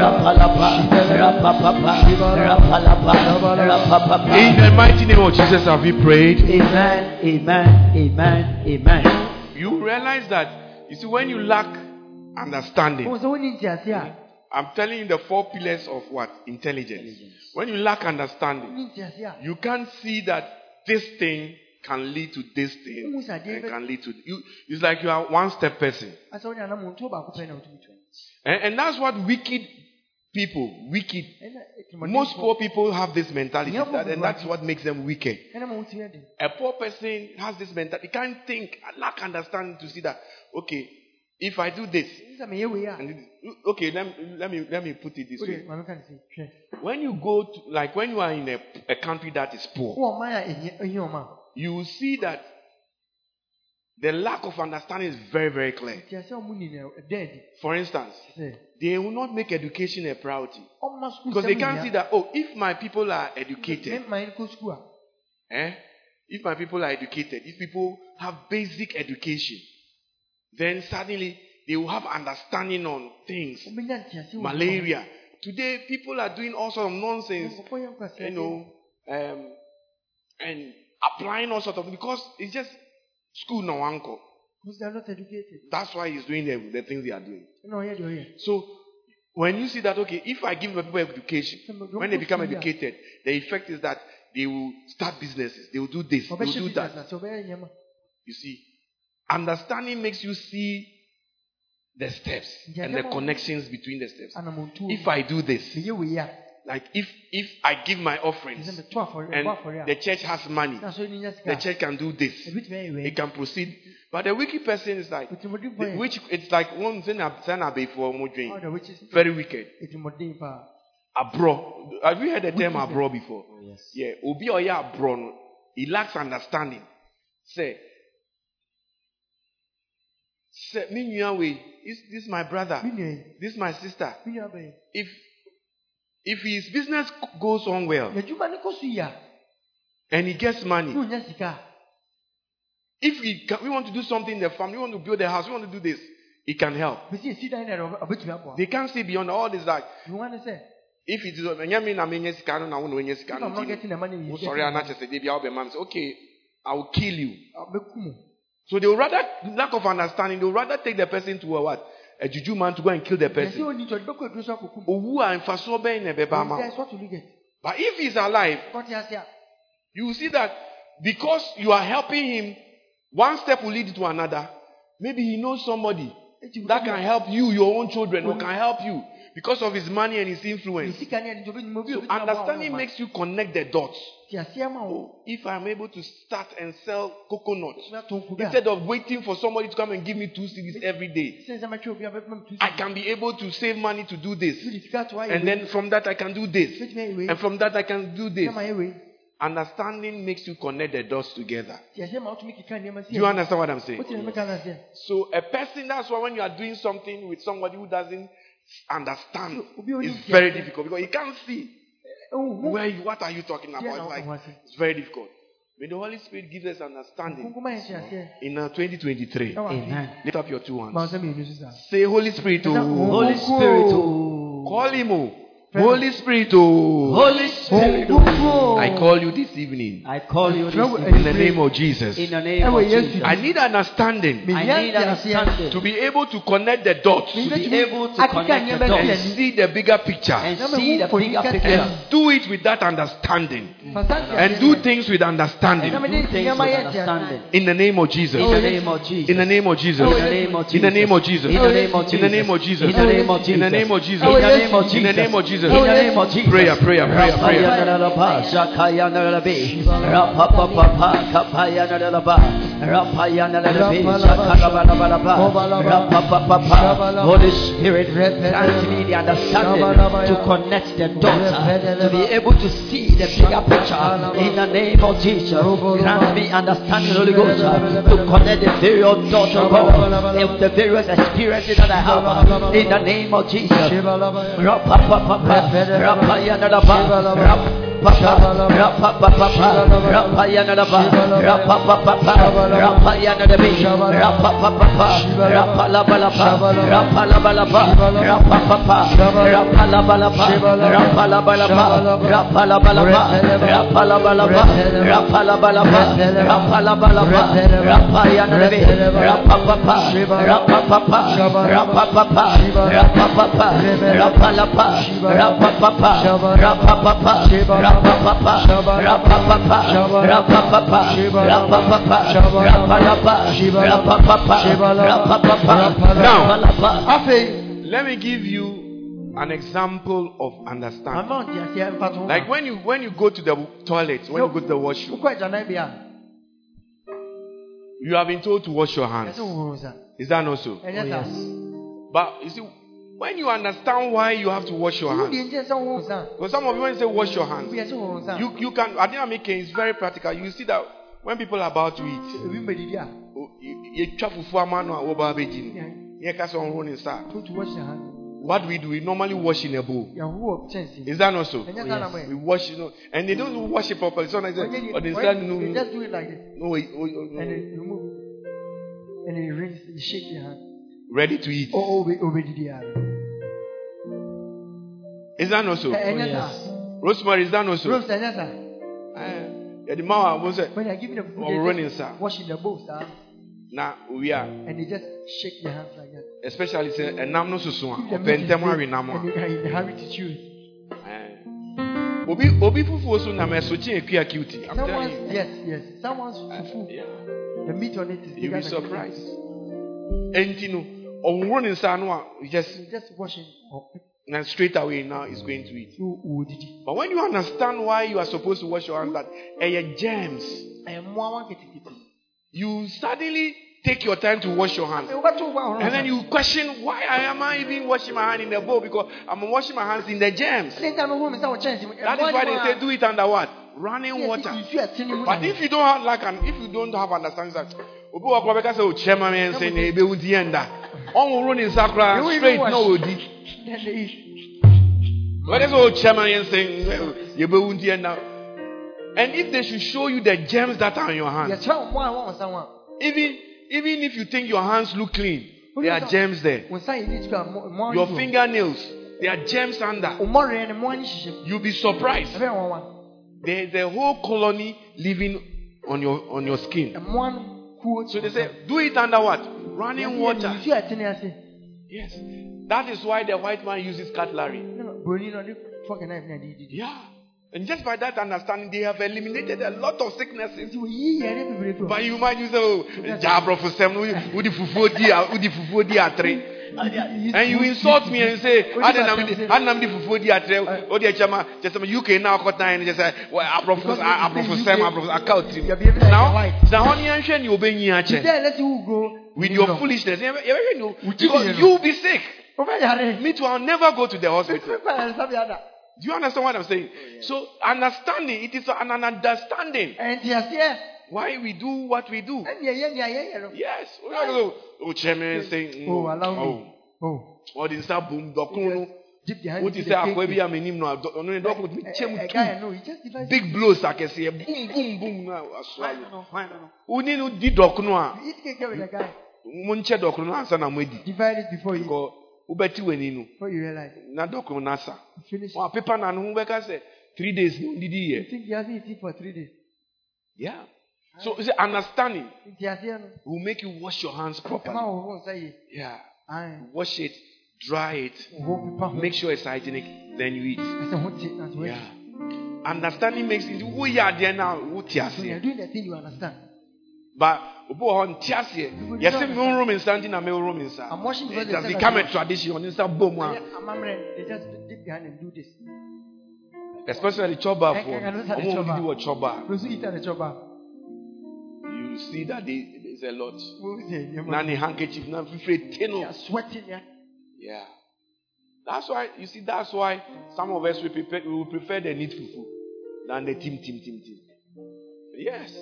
Rapalapa, Rapapapa, Rapalapa, Rapapapa. In the mighty name of Jesus have we prayed. Amen, amen, amen, amen. You realize that, you see, when you lack understanding, Wɔn sɛ wɔn nti ase a I'm telling you the four pillars of what? Intelligence. When you lack understanding, wɔn nti ase a you can't see that this thing can lead to this thing and can lead to you. It's like you are one step person. asɛ wɔn anam ntuo baako pɛ na wɔtumi twɛn And, and that's what wicked people, wicked, most poor people have this mentality. That- and that's what makes them wicked. ɛna ma wɔn ti yɛ den A poor person has this mentality. Can't think, lack understanding to see that, okay, if I do this, sisan mɛ yɛ wei a and okay, let, me- let me let me put it this way. maame ka ne se twɛn When you go to like when you are in a, a country that is poor, wɔn ɔman a ehia ehia ɔman you will see that the lack of understanding is very, very clear. ti ase a wɔn nyina ɛdɛn di For instance, they will not make education a priority because they can't see that, oh, if my people are educated, mɛ maa kɔ sukuu a eh? If my people are educated, if people have basic education, then suddenly they will have understanding on things. wɔn bɛ nya nti ase wɔ Malaria. Today, people are doing all sorts of nonsense, nkɔfɔ yɛ nkɔ you know, um, and applying all sorts of because it's just school no uncle. because they are not educated That's why he's doing the, the things they are doing. ɔyɛ deɛ ɔyɛ So when you see that, okay, if I give people education, when they become educated, the effect is that they will start businesses, they will do this, they will do that. na sɛ ɔbɛyɛ nyɛma You see, understanding makes you see the steps and the connections between the steps. If I do this, mɛ yɛ wei a like if if I give my offerings mɛ to afɔre and ɛbɔ afɔre a the church has money, na so ni nya the church can do this, ebi tumi ayɛ wei it can proceed. But the wicked person is like, the- which it's like one thing before ɔda which is very wicked. etirimɔden paa Abro. Have you heard the term Wicked. abro before? Oh, yes. Yeah. Obi oya abro. He lacks understanding. Say. Say, me. This, this is my brother. mi nua yi This is my sister. mi nua bɛyɛ If if his business goes on well yɛdwuma ne kɔ so yi a and he gets money, if he can, we want to do something in the family, we want to build a house, we want to do this, he can help. a bɛsi esi dan na ɛdɛ ɔbɛtumi aboa They can't see beyond all this. Like nwa ne sɛ if it is ɛnyɛ me na menye sika no na wo na wonye oh, sika if i'm not getting the money wo you sɔre a na kyerɛ sɛ de bia wobɛma me sɛ okay I will kill you. So they would rather lack of understanding. They would rather take the person to a what? A juju man to go and kill the person. oni tɔ ɔde bɛkɔ eduro so akɔku mu Owu a mfasoɔ bɛn na ɛbɛba ama Yes, wo. what will you get But if he's alive, a you will see that because you are helping him, one step will lead to another. Maybe he knows somebody that can help you, your own children, or can help you because of his money and his influence. sika ne ɛde ɔbɛnyima obi a So understanding makes you connect the dots. Te aseɛ ma wo Oh, if I'm able to start and sell coconut na to nkubi a instead of waiting for somebody to come and give me two cedis every day, sɛ nsɛm atwa obi a bɛpem tu I can be able to save money to do this. de sika to ayɛ And then from that I can do this. bɛtumi ayɛ wei And from that I can do this. na ma ayɛ wei Understanding makes you connect the dots together. te aseɛ ma wotumi keka nneɛma si Do you understand what I'm saying? wote ne meka no aseɛ So a person, that's why when you are doing something with somebody who doesn't understand, it's very difficult because he can't see where what are you talking about. It's like it's very difficult. May the Holy Spirit give us understanding kunkuma yɛ te aseɛ in uh, 2023. ɛwɔ ase Amen. Lift up your two hands. nsɛm mmienu so saa Say, Holy Spirit, Ɛna oh, Holy Spirit, oh. call him, oh. Holy Spirit, oh, Holy Spirit, oh. I call you this evening I call you this evening in the name of Jesus. in the name of Jesus. I need understanding I need understanding to be able to connect the dots to be able to connect the nneɛma and dots see the bigger picture and see the bigger picture and do it with that understanding and do things with understanding me do de things nneɛma with yɛ te understanding aseɛ in the name of Jesus. in the name of Jesus. In the name of Jesus. In the name of In the name of Jesus. In the name of In the name of Jesus. In the name of In the name of Jesus. In the name of In the name of Jesus. Oh, In the name of Jesus. Prayer, prayer, prayer, prayer. Holy Spirit, grant me the understanding to connect the dots, to be able to see the bigger picture. In the name of Jesus. Grant me understanding, Holy Ghost, to connect the various dots of God, the various experiences that I have. In the name of Jesus. Rapa papa, rapa rapa rapa Now. lapa. afei Let me give you an example of understanding. mama ɔte aseɛ mfa to ho Like when you when you go to the toilet, when you go to the washroom, wokɔ agyanan bi a you have been told to wash your hands. ɛsɛ wohoro nsa Is that not so? Oh, ɛnyɛ saa But you see, when you understand why you have to wash your hands, wodeɛ nkyɛ sɛ wohoro nsa because some of you when you say wash your hands, woyɛ sɛ wohoro nsa you you can. I think making it's very practical. You see that when people are about to eat, ebi mbɛdidi a oh, you you chop fufu ama no a woba abeji no. Here ka so ɔnro ne to to wash your hand What do we do? We normally wash in a bowl. Is that not so? ɛnyɛ saa na mo We wash, you know, and they don't wash it properly. They say, you- or they you- no, just do it like this no, wait, oh, oh, oh and no. then you oh. remove and then you rinse you shake your hand ready to eat. Oh, o o oh, obɛdidi a Is that not so? Eh, eh, oh, ɛnyɛ saa Rosemary, is that not so? rose ɛnyɛ saa Eh, yeah, the man was say, when you are giving the food or they running, just sir. wash in the bowl sir Now we are, and they just shake their hands like that especially say, and nam no susu If the a, meat is open big we nam and a. you are in a hurry to chew it Eh. Obi obi fufu so na me so chi ekua cutie. I'm telling you. yes yes someone's ah, fufu Yeah. the meat on it is You'll bigger be than the surprised. Enti ne nsa no a, you just you just wash it na straight away now is going to eat. But when you understand why you are supposed to wash your hands, that eh, germs, ɛmoa wa nketenkete you suddenly take your time to wash your hands. wobɛto wo ahoro And then you question why I am I even washing my hand in the bowl because I'm washing my hands in the germs. ne nta no horo me sɛ wo kyɛnse mu That is why they say do it under what? Running water. nsu ɛte ne mu But if you don't have like an if you don't have understanding that obi wa kura bɛka sɛ o kyɛ ma mi nse na ebe wu di yɛn da ɔnworo ne nsa kura You will even straight na odi then they eat bɛka sɛ o kyɛ ma mi wu di yɛn and if they should show you the germs that are on your hands yɛkyerɛ wo mo a wɔn nsa ho a even even if you think your hands look clean there are germs there. Wo nsa yɛ neat kora mo mo your fingernails there are germs under. Wo mmɔreɛ ne mo ani hyehyɛ mu you'll be surprised. There's a whole colony living on your on your skin. Ɛmoa no kuo so they say do it under what running water nsu ɛte ne ase Yes. That is why the white man uses cutlery. na buroni no ɔde fork and knife na de didi Yeah. And just by that understanding, they have eliminated a lot of sicknesses. nti woyi yɛre bebree firi hɔ. But you might use, oh, for some, udi fufu di, udi fufu di atre. And you insult me and say, Adam di fufu di atre, odi chama, just some UK now got nine, just say, well, abrofo, abrofo sem, abrofo, account. Now, now, honey, and you Today, let's you go with your foolishness. You ever know? Because you'll be sick. Me too, I'll never go to the hospital. Papa sabi ada. Do you understand what I'm saying? So understanding, it is an understanding Ɛnti aseɛ why we do what we do. ɛni ɛyɛ ni ayɛ yɛ no. Yes. Oh, oh, oh, chairman saying, Oh, allow oh, me. Oh. oh, the star boom, dokunu. Dip the hand What into you the say, cake. akwa bi amenim no, do- ono ne dokunu mi A- chem a- a two guy, no, he just divides big blows akɛseɛ, boom, boom, boom na aswa. Oni no di dokunu a, You eat cake with the guy. nkyɛ dokunu no ansa na mo adi. Divide it before you Because wobɛti w'ani no, before you realize. na dokunu no asa. Finish. Wɔn apepa na no ho bɛka sɛ three days na ondidi You think he hasn't eaten for three days. Yeah. So you see, understanding Nti aseɛ no. will make you wash your hands properly. wo ho nsa yie. Yeah. Wash it, dry it, Wo ho pepa ho. make sure it's hygienic, then you eat. Ɛsɛ ho te na to Yeah. Understanding makes it who you are there now, who So you're doing the thing you understand. But obi wɔ hɔ ntiasie. Yɛsɛ mi nro mi nsa nti na mi nro mi nsa. I'm washing It has become a tradition. Bom a. Amammerɛ, They just dip their hand and do this. Especially choba I- I- I for. know how to choba. didi wɔ choba you see that they, there's a lot. Nanny handkerchief, nanny They're sweating, yeah. Yeah. That's why, you see, that's why some of us, we, prepare, we will prefer the need fufu than the team, team, team, team. Yes.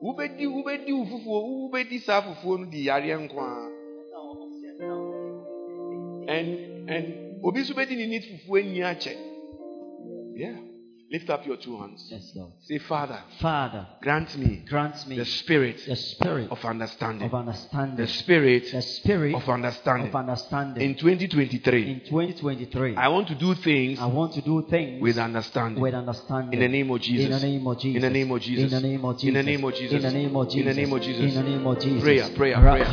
who wobɛdi wo Who wobɛdi saa fufuo no de yareɛ nkoa and and obi nso bɛdi ni need fufuo ani ache. yeah Lift up your two hands. Yes, Lord. Say, Father, Father, grant me grant me the spirit the spirit of understanding. of understanding, The spirit the spirit of understanding. of understanding. In 2023, In 2023, I want to do things I want to do things with understanding. with understanding. In the name of Jesus. In the name of Jesus. In the name of Jesus. In the name of Jesus. In the name of Jesus. In the name of Jesus. In the name of Jesus. In the name of Jesus. Prayer, prayer, prayer.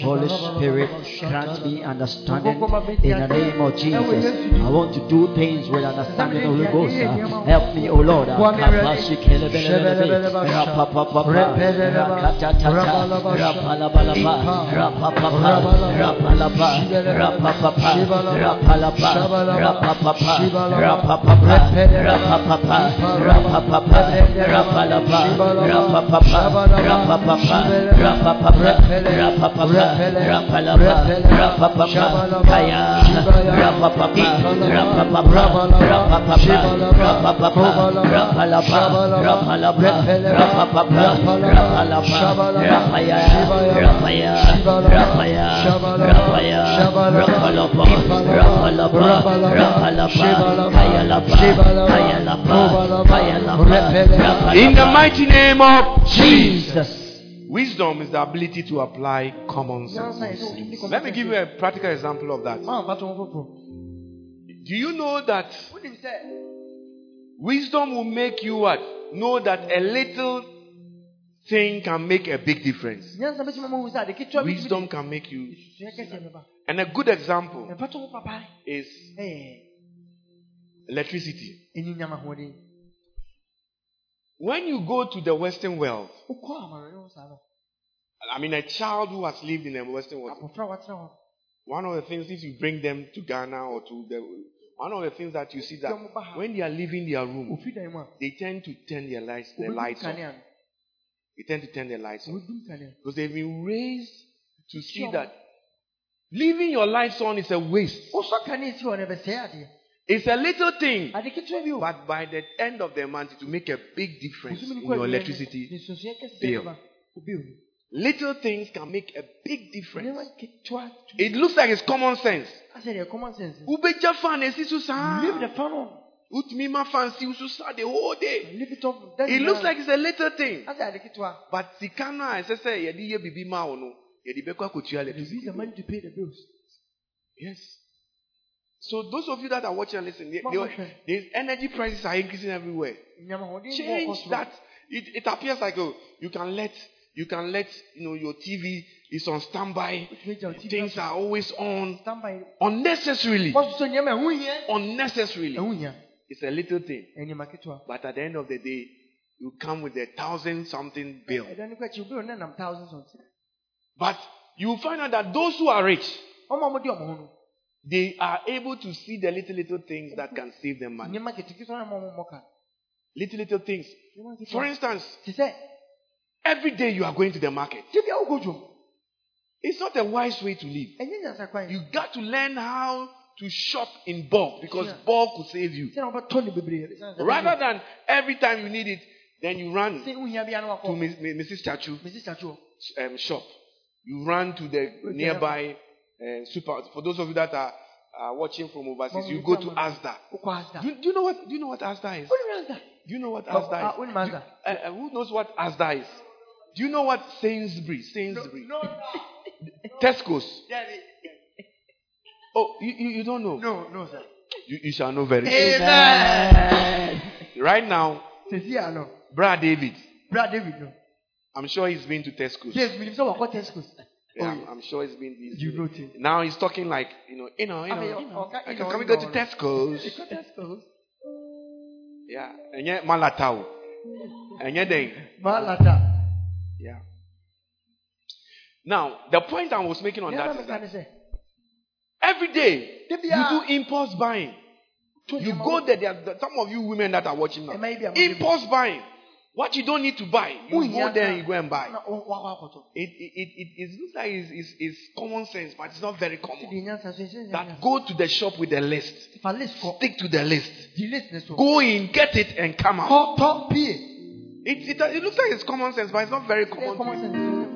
Holy Spirit, grant me understanding. In the name of Jesus. I want to do things words with understanding of the Ghost. Help me, O Lord. Rapa in the mighty name of Jesus. Wisdom is the ability to apply common sense. Let me give you a practical example of that. Do you know that wisdom will make you what? Know that a little thing can make a big difference. nyansa bɛtumi ma wohu sɛ ade ketewa bi tumi Wisdom can make you. de susua kɛseɛ bɛba. And a good example Mfa to ho papa is electricity. When you go to the Western world, Wokɔ amanɔne ho saa no, I mean, a child who has lived in the Western world, abɔfra a watena hɔ, one of the things, if you bring them to Ghana or to the, one of the things that you see that when they are leaving their room, ofi dan mu a, they tend to turn their lights, the wobɛdum lights off. They tend to turn their lights off because they've been raised to see that leaving your lights on is a waste. Wosɔ kanea si hɔ no, ɛbɛsɛe adeɛ. It's a little thing, Ade ketewa bi o. but by the end of the month, it will make a big difference in your electricity. ne susua kɛseɛ bill. Little things can make a big difference. It looks like it's common sense. Ubeja fan esi susa. Leave the fan on. fancy fan si susa the whole day. Leave it off. It looks like it's a little thing. But sikana esese yedi ye bibi ma ono yedi beko akutua le. You the money to pay the bills. Yes. So those of you that are watching and listening, the energy prices are increasing everywhere. Change that. It, it appears like oh, you can let you can let you know your TV is on standby. Wotumi gya wo TV Things are always on Standby. unnecessarily. Wɔsoso nneɛma a ɛho hia. Unnecessarily. It's a little thing, but at the end of the day, you come with a thousand something bill. ɛda no kɔ akyi obi a ɔnenam thousands of things. But you find out that those who are rich, ɔmo a ɔmo di ɔmo ho no they are able to see the little little things that can save them money. nneɛma keteketewa na ɔmo ɔmo ka Little little things. For instance, every day you are going to the market. tibi a wokɔ dwom It's not a wise way to live. ɛnyɛ nyansa kwan You got to learn how to shop in bulk because bulk will save you. sɛ na wɔbɛtɔ ne bebree ɛsiane sɛ Rather than every time you need it, then you run sɛ wohia bia na to Mrs. Chachu sakyo um, shop. You run to the nearby uh, super. For those of you that are, are watching from overseas, you go to Asda. Do, do you know what? Do you know what Asda is? Do you know what Asda is? Do- uh, uh, who knows what Asda is? Do you know what Sainsbury? Sainsbury. Tesco's. Oh, you, you, you don't know. no no sir You, you shall know very soon. amen Right now, sesi Brad David. bra david no I'm sure he's been to Tesco's. yes minim sɛ wakɔ tescos Yeah, I'm, I'm sure he's been. He's you know things Now he's talking like you know, you know, you ah, know. Afei, you know. Can, you know, can we go to Tesco's? Ɛkɔ tescos Yeah, and yet Malatau, and yet then malata yeah. Now the point I was making on nneɛma that is that sɛ every day you do impulse buying. You go there. there are some of you women that are watching now. Ɛma yi bi a mo Impulse buying. What you don't need to buy, you go there and you go and buy. na wo- wakɔ akɔtɔ. It, it, it, it, looks like it's, it's, it's common sense, but it's not very common. di nyansa so, ɛhyɛ That go to the shop with the list. Fa list kɔ. Stick to the list. Di list ne so. Go in, get it, and come out. Kɔ tɔ pie. It, it, it looks like it's common sense, but it's not very common. common sense.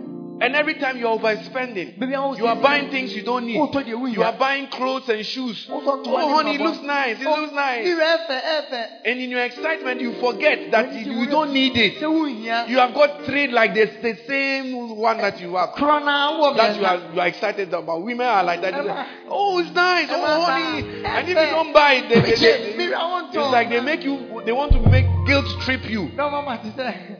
And every time you're overspending, you are buying things you don't need. Oh, tɔ deɛ wo You are buying clothes and shoes. Ntoma Oh, oh honey, it looks nice. It Oh, looks nice. mi rɛ ɛfɛ ɛfɛ. And in your excitement, you forget that you, don't need it. Sɛ wo hia. You have got three like this, the same one that you have. That you are, you are excited about. Women are like that. Emma. oh, it's nice. Oh, honey. And if you don't buy it, they, they, they, Maybe I want it's like they make you, they want to make guilt trip you. No, mama ti sɛ.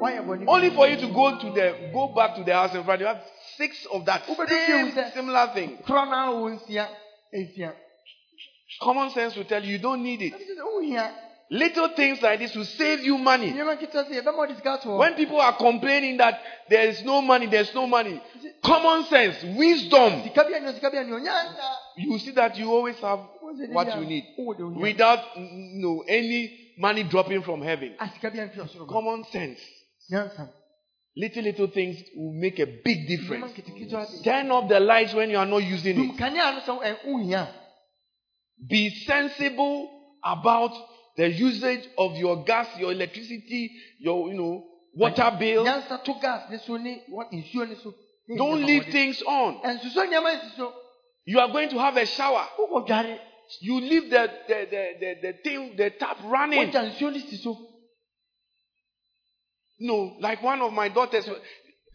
Wayɛ bɔ ne. Only for you to go to the, go back to the house in front. You have six of that same fie wo sɛ- similar thing. Korɔ na wɔ nsia. Esia. Common sense will tell you you don't need it. Little things like this will save you money. Nneɛma kita sɛ yɛbɛma ɔde sika to hɔ. When people are complaining that there is no money, there's no money, common sense, wisdom, Sika bi ani o, sika bi ani o, nyansa. you see that you always have what you need a, wo de wo hia. without mm, no any money dropping from heaven. Sika bi ani fi ɔsoro ba. Common sense. Little little things will make a big difference. Turn off the lights when you are not using it. kanea no sɛ ɛ eh, wo hia. Be sensible about the usage of your gas, your electricity, your you know water bill. Nyansa to gas ne so ne what nsuo ne so. Ne Don't leave things on. Nsuso nneɛma nsuso. You are going to have a shower. You leave the the the the, the thing the tap running. Wogya nsuo ne si so. No, like one of my daughters,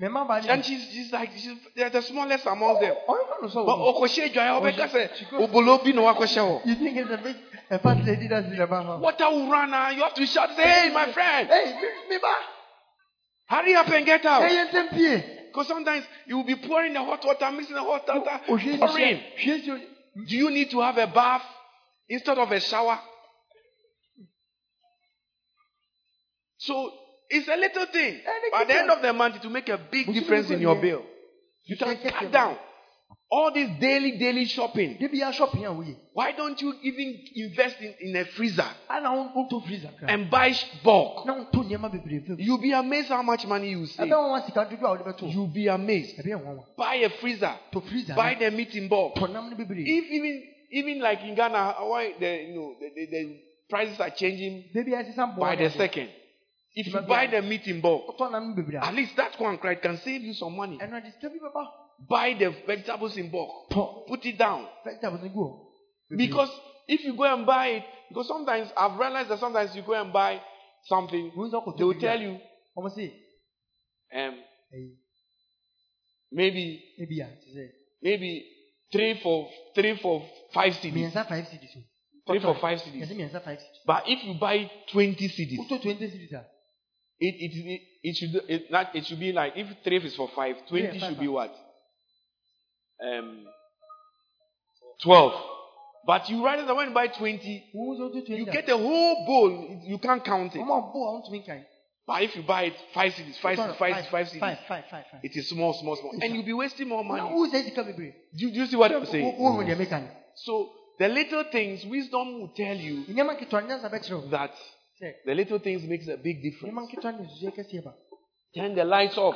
Mɛma ba ne. and she's she's like she's they're the smallest among them. Oh, oh, Ɔyɛ. But okoshe dwa obeka oh, say no wakoshe. You think it's a big a fat lady that's in the bar? Water will run now. You have to shout, say, hey, my friend, Hey, me hurry up and get out. Because sometimes you will be pouring the hot water, mixing the hot water, pouring. Hyɛ. Hwie si o. Do you need to have a bath instead of a shower? So it's a little thing. But at the end of the month, it will make a big difference in your bill. You can cut down all this daily, daily shopping. De bi shopping a. Why don't you even invest in, in a freezer Ana wɔn wɔn to freezer kra. and buy bulk? Na to nneɛma bebree fam. You'll be amazed how much money you save. Ɛbɛn wɔn wa sika dodo a wɔde bɛto. You'll be amazed. Ɛbɛn wɔn wa. Buy a freezer. To freezer. Buy the meat in bulk. To nam ne bebree. If even even like in Ghana, why the you know the, the, the prices are changing Beebi a sisan bɔ. by the second. If you buy the meat in bulk, Ɔtɔ nam ne bebree at least that one can save you some money. Ɛnu adi sika bi bɛba. Buy the vegetables in bulk. Put it down. Vegetables gu hɔ. Because if you go and buy it, because sometimes I've realized that sometimes you go and buy something, they will tell you um maybe Ebi a ti sɛ. maybe three for three for five cedis. Mmiɛnsa five cedis. Three for five cedis. mmiɛnsa five cedis. But if you buy twenty cedis, Wotɔ twenty cedis a. it it it, it should it, not, it should be like if three is for five, twenty Yeah, five, should be what? Um, twelve. But you rather than when you buy twenty, Wɔn nso to twenty you get a whole bowl. You can't count it. Wɔn a bɔ a wɔntumi nkan. But if you buy it five cedis, five cedis, five cedis, five cedis, Five five five five. it is small, small, small, and you'll be wasting more money. wo sɛ sika bebree. Do, you- do you see what I'm saying? So the little things, wisdom will tell you Nneɛma nketewa nyansa that the little things makes a big difference. nketewa ne nsusuɛ kɛseɛ ba. Turn the lights off.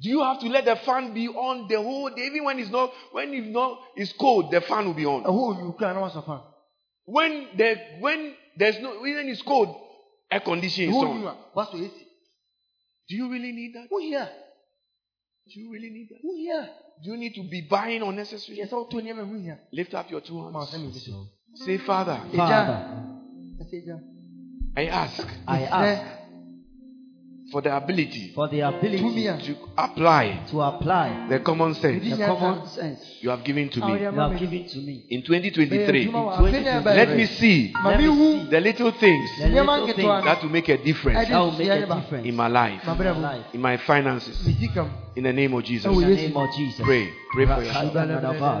Dum kanea no. Do you have to let the fan be on the whole day? Even when it's not, when it's not, it's cold, the fan will be on. Ɛhɔ onyu kura na wasɔ fan. When the when there's no when it's cold, air conditioning is Ɛhɔ onyu on. a wasɔ AC. Do you really need that? Wo hia. Do you really need that? Wo hia. Do you need to be buying unnecessary? Yɛ sɛ wotɔ nneɛma ho hia. Lift up your two Ma ɔsɛ mi hands. Say, Father, Father, Ɛsɛ gya. I ask I ask for the ability for the Tumi ability a. to apply to apply the common sense the common sense you have given to me you have given to me. in 2023. Ɛyɛ adwuma wɔ Twenty afei na twenty- ɛbɛyɛ. Let me see Let me see the little things the little things that will make a difference that will make a difference in my life, in my mu. life. in my finances, Mi sika mu. In the name of Jesus. Oh, In the name of Jesus. Pray. Pray for yourself. Rakayanadaba,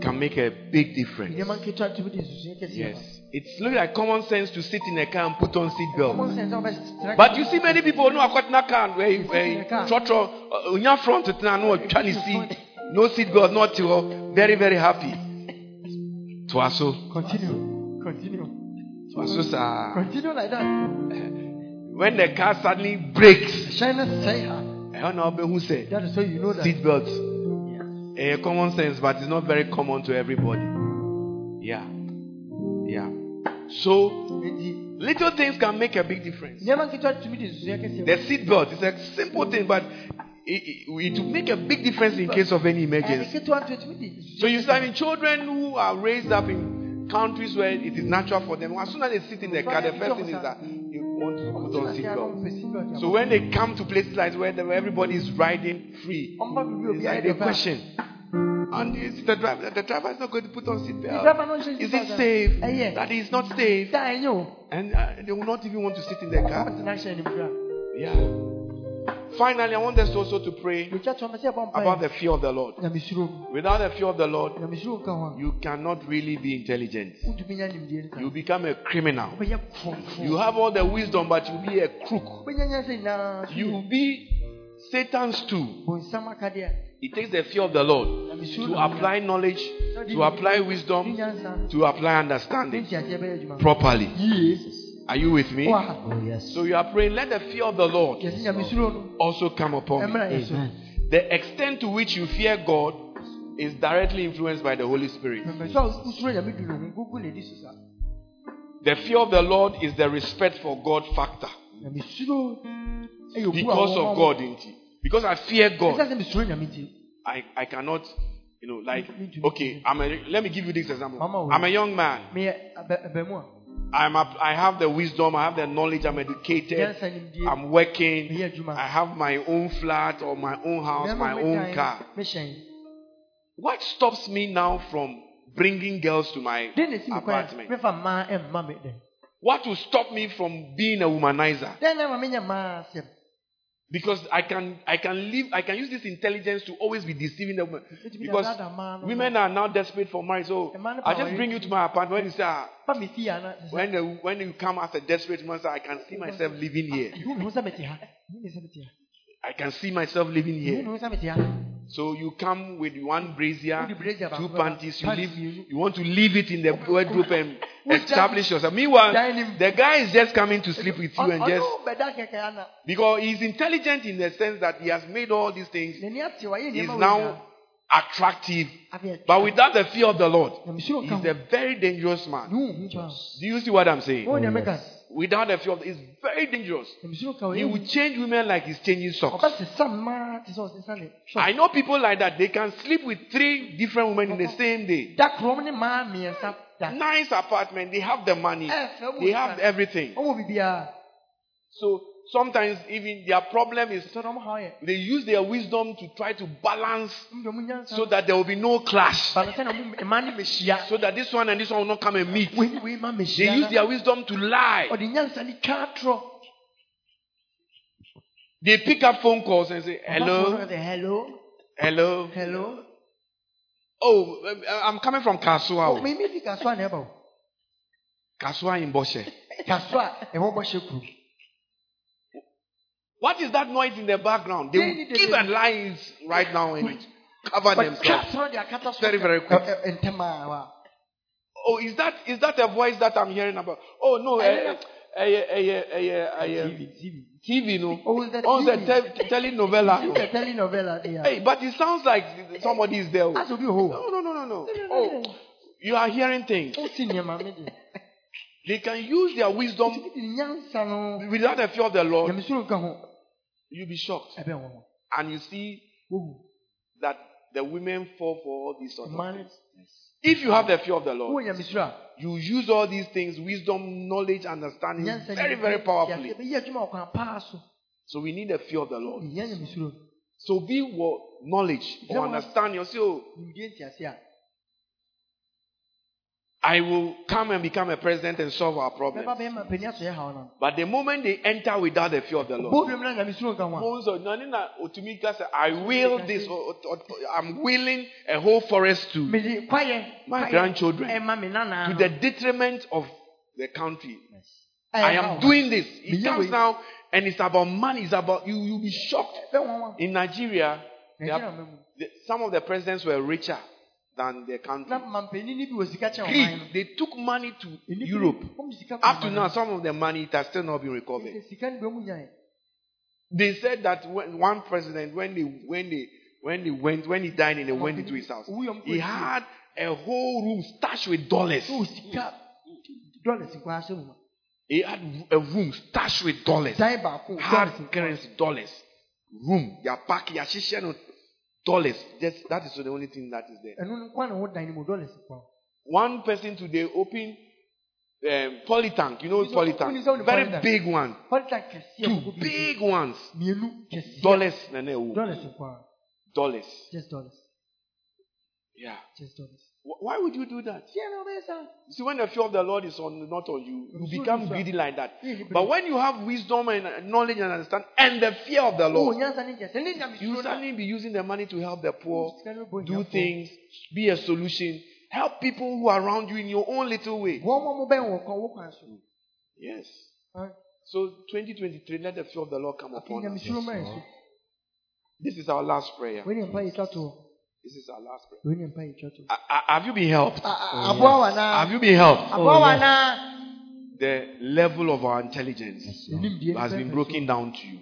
can make a big difference. nneɛma nketewa tumi de nsusuɛ kɛseɛ Yes. It's looking like common sense to sit in a car and put on seat Common belt. sense a wobɛtena But you see many people no akwatena car where you trotro unya front tena no atwa ne seat. no seat belt no te hɔ very very happy. To aso continue. Continue. To aso saa. continue like that. When the car suddenly breaks, no ha ɛhɔ na wobɛhu sɛ that is why you know that. Seat belt. Eh, common sense, but it's not very common to everybody. Yeah. Yeah. So little things can make a big difference. nneɛma nketewa tumi de nsusuɛ kɛseɛ The seat belt is a simple thing, but it, it, it will make a big difference in case of any emergency. ketewa nto tumi de nsusuɛ So you see, I mean, children who are raised up in countries where it is natural for them, as soon as they sit in the car, the first thing is that you want to put on seat belt. So when they come to places like where the- where everybody is riding free, it's like ayɛ they dɛ pɛ a, question. And is the driver, the driver is not going to put on seat the belt. driver no nhyɛ Is it safe? That is not safe. And uh, they will not even want to sit in the car. Ɔmtena hyɛn no mu kora. Yeah. Finally, I want us also to pray about the fear of the Lord. Without the fear of the Lord, you cannot really be intelligent. You become a criminal. You have all the wisdom, but you'll be a crook. Wobɛnya nyansa nyinaa so You yɛ will be Satan's tool. It takes the fear of the Lord to apply knowledge, to apply wisdom, to apply understanding properly. Yie. Are you with me? Oh, yes. So you are praying, let the fear of the Lord Yɛse also come upon you. ɛmmra. Amen. The extent to which you fear God is directly influenced by the Holy Spirit. Mɛmpɛ sɛ wosuro Nyame du no ho, gugu na ɛdi so saa. The fear of the Lord is the respect for God factor. Nyamesuro ɛyɛ obu a Because wɔma of wo- God, indeed. Because I fear God, sɛ mesuro Nyame nti, I, I cannot, you know, like, Me okay, I'm a, let me give you this example. I'm a young man. Meyɛ aba- abaamua. I'm a, I have the wisdom, I have the knowledge, I'm educated, I'm working. I have my own flat or my own house, my own car. What stops me now from bringing girls to my Den na esi me kwan apartment? mefa mmaa ɛmma. What will stop me from being a womanizer? Because I can I can live I can use this intelligence to always be deceiving the woman. Because mmaa women are now desperate for marriage. So I'll just bring you to my apartment. When you say ah, ba me fie ana. when the, when you come as a desperate man, I can see myself living here. Ihu mi ho sɛ mete ha. Ihu mi sɛ mete ha. I can see myself living here. mi ho sɛ mete ha. So you come with one brazier, two panties, you leave, you want to leave it in the wardrobe and establish yourself. Meanwhile, the guy is just coming to sleep with you and just kɛkɛ because he's intelligent in the sense that he has made all these things. He's now attractive, but without the fear of the Lord, he's a very dangerous man. Ne wo hu paa. Do you see what I'm saying? Deɛ meka. Without a fear of, it's very dangerous. He will change women like he's changing socks. ɔbɛsesa mmaa te sɛ ɔsesa ne I know people like that. They can sleep with three different women in the same day. Da kurom ne mmaa mmiɛnsa. Nice apartment. They have the money. They have everything. So sometimes even their problem is Sɛ ɔmo ha they use their wisdom to try to balance Ɔmo deɛ ɔmo nyansa. so that there will be no clash. Balasa na ɔmo mmaa ne mehyia. So that this one and this one will not come and meet. They use their wisdom to lie. Ɔde nyansa ne twa atorɔ. They pick up phone calls and say, Hello, kɔ no, ɔde, Hello. hello. Hello. Oh, um, I'm coming from Oh, Kasoa. me me fi kaso a na ɛba o. Kasoa in Boshe. What is that noise in the background? They will give a lies right now and cover Ɔtwa themselves. atorɔ de akata so. Very, very quick. Ɛ- ɛ- ntɛm a wa. Oh, is that is that a voice that I'm hearing about? Oh no, eh, eh, eh, eh, eh, eh, eh, TV, TV. TV no. Oh, it's the On the TV. te- telenovela. It's a telenovela there. Hey, but it sounds like somebody is there. As obi ho. No, no, no, no, no. Oh, you are hearing things. O si nneɛma mi de. They can use their wisdom Titi nyansa no. without the fear of the Lord. Nyamesoro nka ho. You'll be shocked. Ɛbɛn wɔn ho. And you see that the women fall for all these sort of things. If you have the fear of the Lord, you use all these things, wisdom, knowledge, understanding, very, very powerfully. Yɛbɛyɛ adwuma wɔ kwan paa so. We need the fear of the Lord. So be what knowledge or understand. You say, oh, Nimdeɛ ntiase a. I will come and become a president and solve our problems. Bɛba bɛyɛ ma panyin aso yɛ haw no. But the moment they enter without the fear of the Lord, Bɔɔlu mu na nyamesoro nka ho a. Most of- nani na otumi ka sɛ, I will this, I'm willing a whole forest to, My grandchildren. To the detriment of the country. I am doing this. It comes now and it's about money. It's about you. You'll be shocked. Ɛbɛn wɔn ho. In Nigeria, they have- ɔman mu. the- some of the presidents were richer than the country. Na mampanin ni bi wɔ sika kyɛn ɔman Greed. no. They took money to Europe. wɔn sika kɔ Up to now, some of the money it has still not been recovered. Sɛ Sika ni bi wɔn nyae. They said that when one president, when they when they when they went when he died and they went into his house, he had a whole room stashed with dollars. Sɛ o sika dollars nkɔ ahyɛ mu ma. He had a room stashed with dollars. Hard currency dollars. Room. Ya pack no dollars. Just that is the only thing that is there. Ɛno no nkwa na ho dan ni mu dollars nkɔ. One person today opened um, polytank. You know Who's the- who is polytank. Very big one. Two big ones. Dollars. na na ɛwɔ mu. Dollars. Dollars. Just dollars. Yeah. Just dollars. Wh- Why would you do that? Tiɛ na ɔbɛyɛ sa. You see, when the fear of the Lord is on, not on you, you become greedy like that. But when you have wisdom and uh, knowledge and understand, and the fear of the Lord, nyansa ni nkyɛn. Sɛ ne nyamesuro you na- suddenly be using the money to help the poor, Sika no bɔ do things, be a solution, help people who are around you in your own little way. Wɔn mo mo bɛn wɔ kwan wɔ kwan so. Yes. So 2023, let the fear of the Lord come upon us. nyamesuro ma yɛ so. This is our last prayer. Wei ni mpa yi twa to. This is our last prayer. Wei ni mpa yi twa to. Uh, uh, have you been helped? Aboa wa na. Have you been helped? Aboa wa na. The level of our intelligence Nimdeɛ has been broken down to you.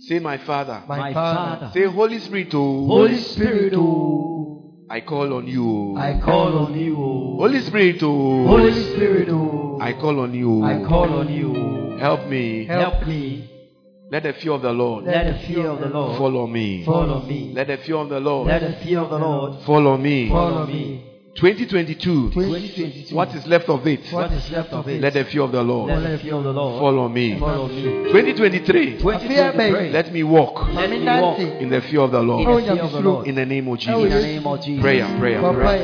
Say, My Father. My Father, Say, Holy Spirit, oh, Holy Spirit, oh, I call on you. I call on you. oh. Holy Spirit, oh, Holy Spirit, oh, I call on you. I call on you. Help me. Help me. Let the fear of the Lord Let the fear of the Lord follow me. follow me. Let the fear of the Lord Let the fear of the Lord follow me. follow me. 2022. 2022. What is left of it? What is left of it? Let the fear of the Let Lord the fear of the Lord follow me. follow me. 2023. 2023. Let me walk Let me walk in the fear of the in Lord. the fear of the Lord. In the name of oh, In the Jesus. name of Jesus. Prayer, prayer, prayer.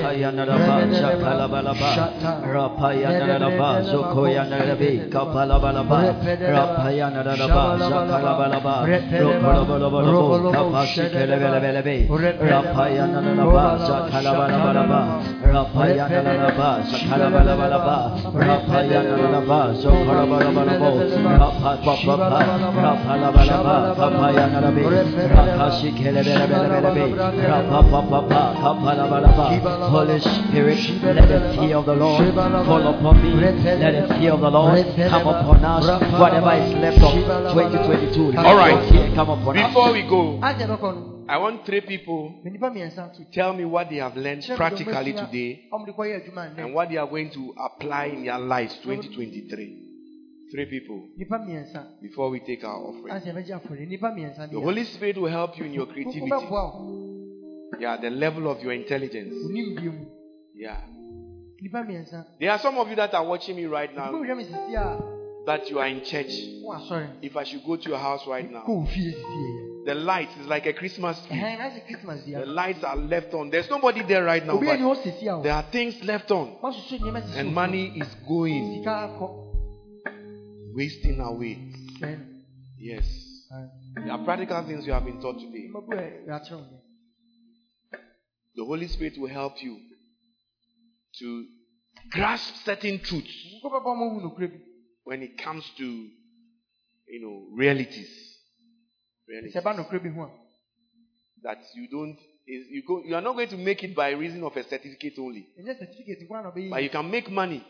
Holy Spirit, let the fear of the Lord fall upon me. Let the fear of the Lord come upon us. Whatever is left of 2022, All right. come upon us. Before we go, Agya bɛkɔ no. I want three people to tell me what they have learned practically today a wɔde kɔyɛ adwuma nnɛ. and what they are going to apply in their lives 2023. Three people before we take our offering. Asɛ bɛgye afɔre. Nnipa mmiɛnsa The. Holy Spirit will help you in your creativity. Yeah, the level of your intelligence. Wo nimdeɛ mu. Yeah. There are some of you that are watching me right now wohwɛ me sisi a that you are in church. If I should go to your house right now, wo fie sisi yɛ. the lights is like a Christmas tree. Ɛhɛn na sɛ Christmas The lights are left on. There's nobody there right now, but hɔ sisi a there are things left on, wɔasusu nneɛma sisi and money is going, fie. Sika akɔ. wasting away. Yes. There are practical things you have been taught today. Mmabu a yɛakyerɛ wo yɛ. The Holy Spirit will help you to grasp certain truths Nkɔ bɛbɔ mo hu nokorɛ bi. when it comes to, you know, realities. Sɛ Realities ɛba nokorɛ bi ho that you don't is you go you are not going to make it by reason of a certificate only. ɛnyɛ certificate nko ara na But you can make money.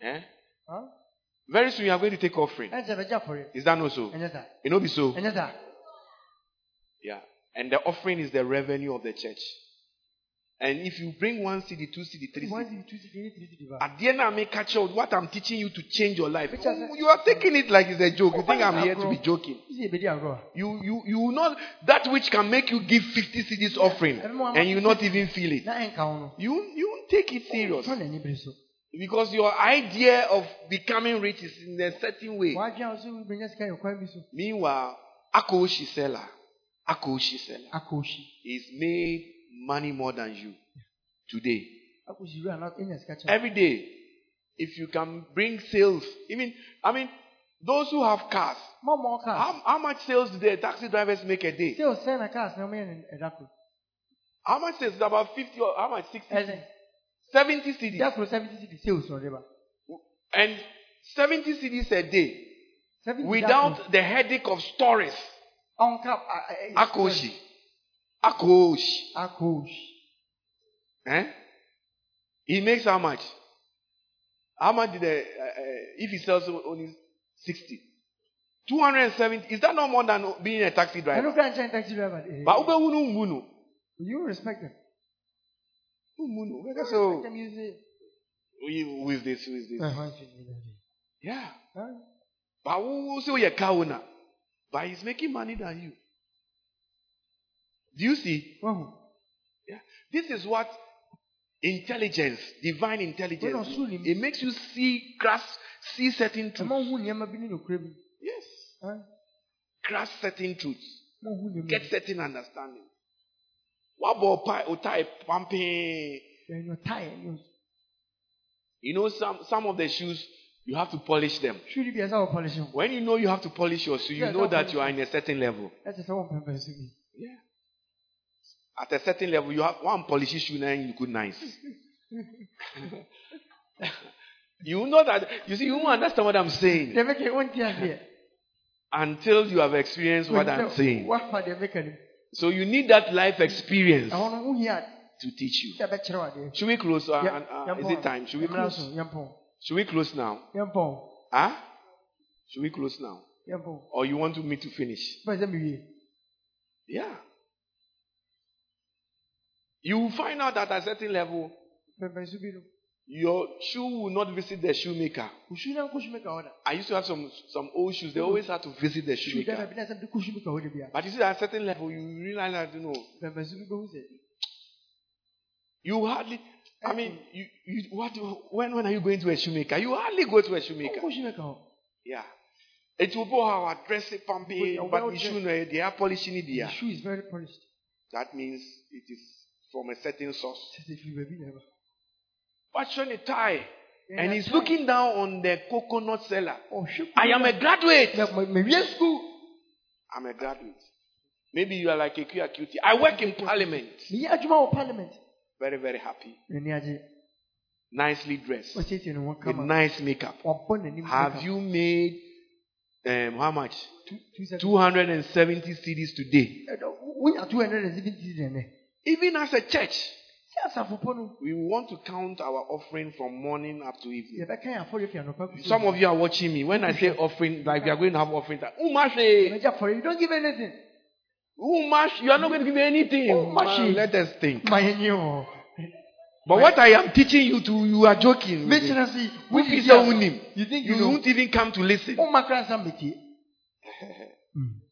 Eh? Huh? Very soon you are going to take offering. ɛnkyɛ bɛgye afɔre Is that not so? It not be so. Yeah. And the offering is the revenue of the church. And if you bring one cedi, two cedi, three one cedi, cedi two cedi three cedi at the end I may catch out what I'm teaching you to change your life. Oh, you are taking it like it's a joke. You think I'm here to be joking. sisi ebedi agorɔ You you you will not that which can make you give 50 cedis offering and you not even feel it. na ɛnka ho no You you won't take it serious. fa n'ani bere so Because your idea of becoming rich is in a certain way. wadwene a ɔsɛ bɛnya sika yɛ kwan bi so Meanwhile, Akoshi seller, Akoshi seller akɔhyi is made money more than you today. akɔhyi wura na ɛnya sika kyɛ Every day, if you can bring sales, even I mean, those who have cars, how, how much sales do the taxi drivers make a day? sales sɛn na cars no ɛda koro How much sales? About 50 or how much? 60? 70 cedis. ɛda koro seventy cedi sales And 70 cedis a day without the headache of stories. Ɔnka Akoshi. Akoshi. akɔhyi Eh? He makes how much? How much did the, uh, uh, if he sells only 60? 270. Is that not more than being a taxi driver? taxi driver de But ube wunu mbunu. you respect them Mbunu. Weka respect so. them you say we- With this, with this. ɛhɔn fi mi na de Yeah. But who say you're cow But he's making money than you. Do you see? Yeah. This is what intelligence, divine intelligence, When I saw him- it makes you see, grasp, see certain truths. ɛma hu nneɛma bi ne nokura bi Yes. Huh? Grasp certain truths. ma hu nneɛma Get certain understanding. What about otai pumping? ɛnyɛ You know, some, some of the shoes, you have to polish them. shoe bi ɛsɛ wɔ polish ho When you know you have to polish your shoe, you know that you are in a certain level. ɛsɛ sɛ wɔn pɛmpɛ so bi Yeah. At a certain level, you have one polish shoe and you could nice. you know that you see, you won't understand what I'm saying deɛ mɛka wɔn ti aseɛ until you have experienced what I'm saying. wafa deɛ mɛka no So you need that life experience ɛhɔ no ho hia to teach you. sɛ ɛbɛkyerɛ wo adeɛ Should we close? Uh, uh, is it time? Should we close? Should we close now? Huh? Should we close now? Or you want me to finish? bɛn sɛ mewie Yeah. You will find out that at a certain level, pɛmpɛ so bi no your shoe will not visit the shoemaker. kusu na nkosu mɛka hɔ da I used to have some, some old shoes. They always had to visit the shoemaker. bi na sɛ de kusu mɛka hɔ da bia But you see, at a certain level, you realize that, you know, pɛmpɛ so bi bɛhu sɛ you hardly, I mean, you, you, what, when, when are you going to a shoemaker? You hardly go to a shoemaker. Yeah. It will be how I dress it, pumping, but the shoe, they are polishing it the shoe is very polished That means it is from a certain source. sɛ sɛ firi baabi na ɛba But showing a tie, and he's looking down on the coconut seller. I am a graduate. I'm a graduate. Maybe you are like a QAQT. I work in parliament. meyɛ adwuma wɔ parliament Very, very happy. Nicely dressed. ɔsiesie With nice makeup. Have you made um, how much? two two seconds 270 cedis today. Wonya two hundred and seventy dɛ nɛ Even as a church, sɛ asafopɔ no we want to count our offering from morning up to evening. yɛbɛka yɛ afɔre fi anɔpa kusi Some of you are watching me. When I say offering, like we are going to have offering time. Umashe, yɛbɛgye afɔre you don't give anything Umash, you are not going to give me anything. Umashi. Let us think. ma yɛ nye wɔ But what I am teaching you to, you are joking. with it. mekyerɛ se If you say unim, you think you you won't even come to listen. woma kra nsa mbɛtie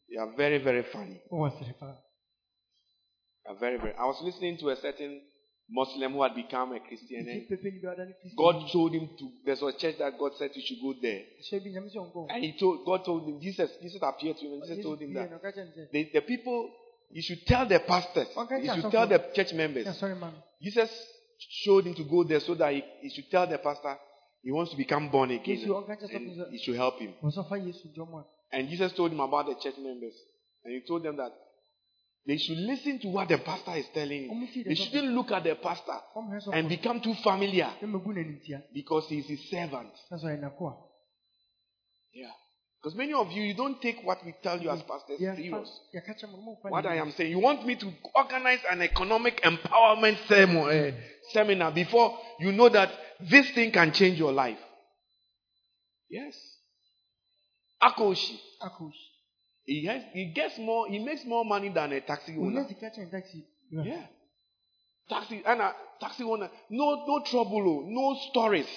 You are very, very funny. wowɔ sere paa You are very, very. I was listening to a certain Muslim who had become a Christian. And pepe ni bi ɔda ne kristo God told him to. There's a church that God said you should go there. hyɛ bi nyame sɛ ɔnkɔ And he told God told him Jesus. Jesus appeared to him and Jesus told him that na ɔka kyerɛ ne sɛ the, the people you should tell the pastors, you should tell the church members. "Yeah, sorry man Jesus showed him to go there so that he, he should tell the pastor he wants to become born again. And he should help him. ɔsɔfa yesu dɔm a And Jesus told him about the church members. And he told them that they should listen to what the pastor is telling ti They shouldn't look at the pastor and become too familiar ne ma gu n'anim tia because he's is his servant. na sɔ ɛna ko a Yeah. Because many of you, you don't take what we tell you as pastors Yɛfa- serious. yɛka kyerɛ mo no momfa What I am saying, you want me to organize an economic empowerment uh, seminar before you know that this thing can change your life. Yes. Akoshi. Akɔhyi. He has, he gets more, he makes more money than a taxi owner. taxi. Yeah. Taxi, and a taxi owner, no, no trouble, oh, no stories.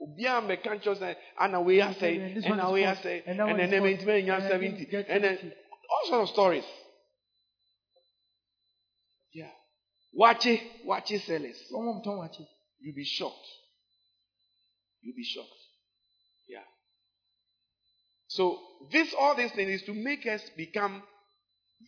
Obiara mmɛka nkyɛw sɛ ana wei eh, asɛe And this one ɛna wei false, asɛe and that one ɛna false, mɛntumi anya and I didn't 70 get and then all sort of stories. Yeah. Waakye, waakye sellers. Wɔn a wɔtɔn wakye. You'll be shocked. You'll be shocked. So this all these things is to make us become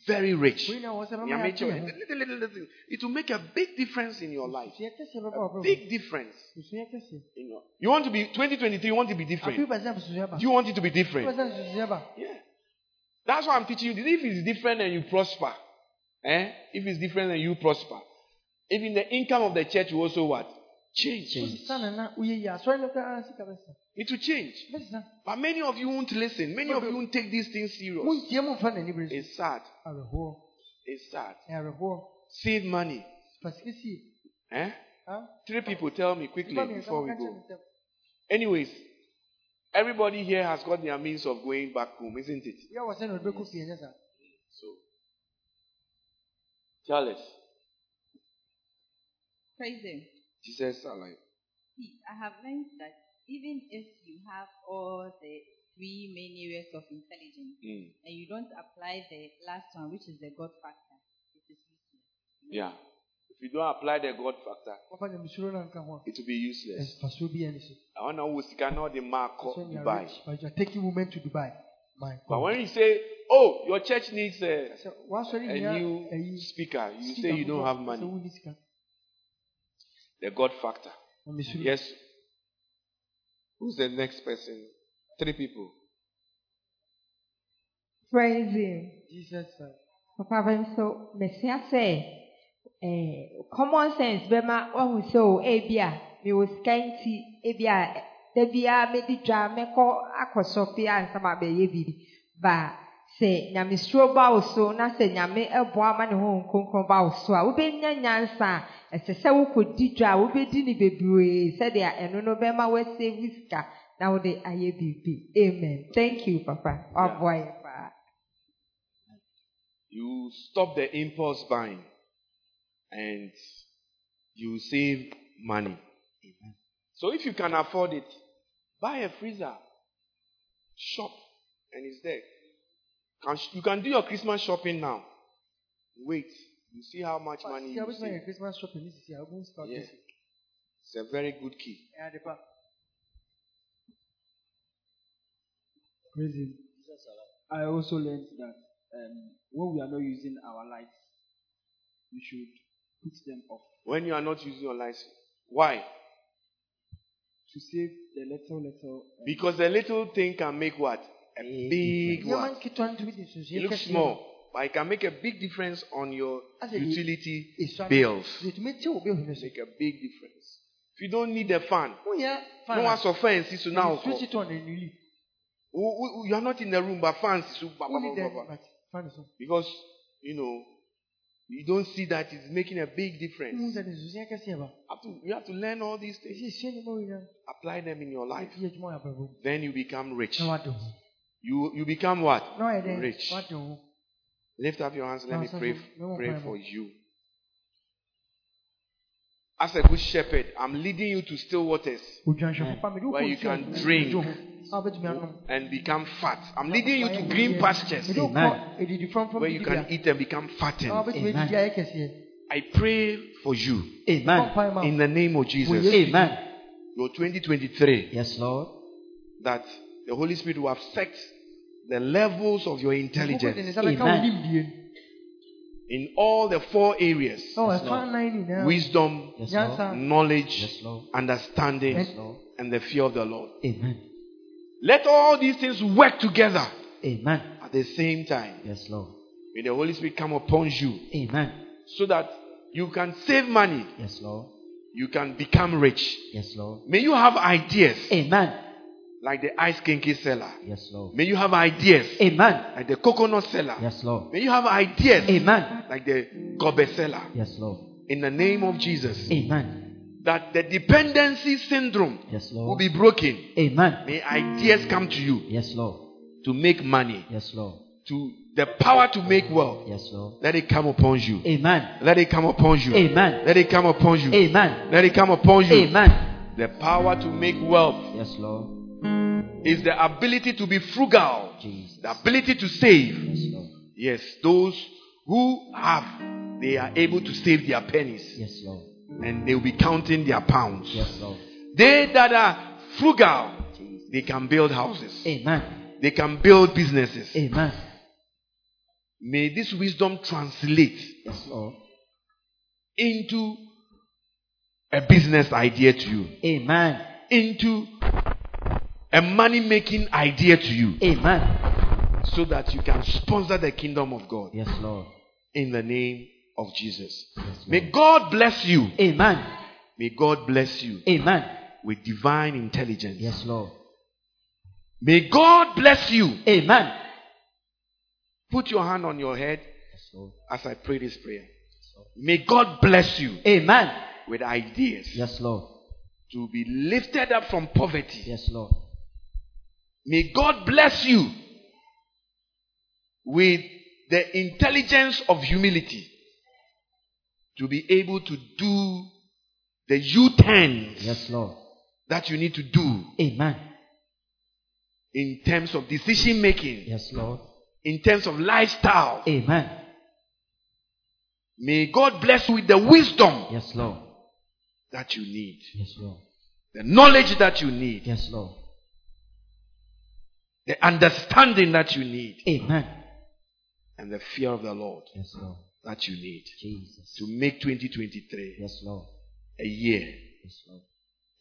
very rich. Wei na wɔ sɛ Yeah, mɛma make yɛagye sure- yɛn ho. little, little, little. It will make a big difference in your life. Susua kɛseɛ bɛba wɔ A big difference. Your, you want to be 2023. You want to be different. bɛsɛn susua ba. You want it to be different. bɛsɛn susua ba. Yeah. That's why I'm teaching you. this. If it's different and you prosper, eh? If it's different and you prosper, even the income of the church will also what? Change. Wosisa na na woyɛ yie asɔre no koraa sika bɛsa. It will change. But many of you won't listen. Many of you won't take these things serious. Montie mo mfa n'ani bere so. It's sad. It's sad. Ɛyɛ awerɛhoɔ. Save money. Fa sika sie. Eh? Ah, Three people tell me quickly before we go. Anyways, everybody here has got their means of going back home, isn't it? yɛ wɔ sɛ na ɔde bɛkɔ fie nyɛ saa. So, tell us. Praise Him. Jesus alive. See, I have learned that even if you have all the three main areas of intelligence Mm. and you don't apply the last one, which is the God factor, it is useless. Yeah. If you don't apply the God factor, Wɔfa nyamesuro no anka ho a, it will be useless. mfasoɔ bi ani so. I want to know sika the mark So when you Dubai. rich, but you are taking women to Dubai. My But when you say, "Oh, your church needs a, a new speaker," you say you don't have money. Wonni sika. The God factor. Nyamesuro. Yes. Who's the next person? Three people. Praise him. Jesus Christ. Papa bɛ nso mesia sɛ eh, common sense bɛma wahu sɛ o ebi a mewɔ sika nti ebi a da biara medi dwa mɛkɔ akɔsɔfe ansa ma bɛyɛ biribi ba sɛ nyamesuro ba wo so na sɛ nyame ɛboa ma ne ho nkonkron ba wo so a wobɛnya nyansa. A ɛsɛ sɛ wokɔdi dwa a wobɛdi ne bebree sɛdeɛ ɛno no bɛma woasave sika na wode ayɛ biribi. Amen. Thank you papa. Waboa yɛ paa You stop the impulse buying and you save money. So if you can afford it, buy a freezer, shop, and it's there. Can- You can do your Christmas shopping now. Wait, you see how much money Sika you save. Christmas shopping sisi a wobɛhu sika Yeah. It's a very good key. Praise him. I also learned that um, when we are not using our lights, we should put them off When you are not using your license, why? to save the little, little. um, Because the little thing can make what? A eh, big Nneɛma what? nketewa no tumi de It nsunsuan looks small, but it can make a big difference on your utility bills. yɛtumi te wo bɛhu no so. Make a big difference. If you don't need a fan, no one's offense is to now. you switch it on and you leave. You are not in the room, but fans is so ba- ba- Only ba- then, ba- ba. but fan because you know you don't see that it's making a big difference. sɛ ne nsunsuan kɛseɛ ba. Have to- you have to learn all these things, Ɛsɛ esua nneɛma wei nyinaa. apply them in your life. Yɛ adwuma wɔ abrabɔ mu. Then you become rich. Na wade ho. You you become what? Na wayɛ dɛn? Rich. Lift up your hands. Let me pray, pray for you. As a good shepherd, I'm leading you to still waters Odwanhwɛfo pa, mede wo Where you can drink. dwo ho. A wobɛtumi anom. and become fat. I'm leading you to green pastures Mede wo kɔ adidi frɔmfrɔm where you can eat and become fattened. Amen. adidi ayɛ kɛseɛ. I pray for you Amen. in the name of Jesus. Amen. Your 2023 Yes, Lord. that the Holy Spirit will affect the levels of your Wokɔ de ne intelligence nsa bɛka wo Amen. in all the four areas Yes, wɔfa Lord. nnan nyinaa. wisdom, Yes, knowledge, Yes, understanding, Yes, and the fear of the Lord. Amen. Let all these things work together Amen. at the same time. Yes, Lord. May the Holy Spirit come upon you Amen. so that you can save money, Yes, Lord. you can become rich. Yes, Lord. May you have ideas. Amen. Like the ice kenkey seller. Yes, Lord. May you have ideas Amen. like the coconut seller. Yes, Lord. May you have ideas Amen. like the gobe seller. Yes, Lord. In the name of Jesus, Amen. that the dependency syndrome Yes, Lord. will be broken. Amen. May ideas come to you Yes, Lord. to make money, Yes, Lord. to the power to make wealth. Yes, Lord. Let it come upon you. Amen. Let it come upon you. Amen. Let it come upon you. Amen. Let it come upon you. Amen. The power to make wealth Yes, Lord. Is the ability to be frugal, Jesus. the ability to save. Yes, Lord. Yes, those who have, they are able to save their pennies Yes, Lord. and they will be counting their pounds. Yes, Lord. They that are frugal, Jesus. they can build houses, Amen. they can build businesses. Amen. May this wisdom translate Yes, Lord. into a business idea to you, Amen. into a money making idea to you, Amen. so that you can sponsor the kingdom of God Yes, Lord. in the name of Jesus. Yes, May God bless you. Amen. May God bless you Amen. with divine intelligence. Yes, Lord. May God bless you. Amen. Put your hand on your head Yes, as I pray this prayer. May God bless you Amen. with ideas Yes, Lord. to be lifted up from poverty. Yes, Lord. May God bless you with the intelligence of humility to be able to do the U turns Yes, Lord. that you need to do Amen. in terms of decision making, Yes, Lord. in terms of lifestyle. Amen. May God bless you with the wisdom Yes, Lord. that you need, Yes, Lord. the knowledge that you need, Yes, Lord. The understanding that you need, Amen. and the fear of the Lord Yes, Lord. that you need Jesus. to make 2023 Yes, Lord. a year, Yes, Lord.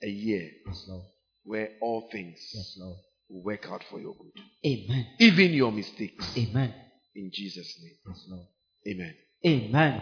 a year Yes, Lord. where all things Yes, Lord. will work out for your good, Amen. even your mistakes. Amen. In Jesus' name, Yes, Lord. Amen. Amen.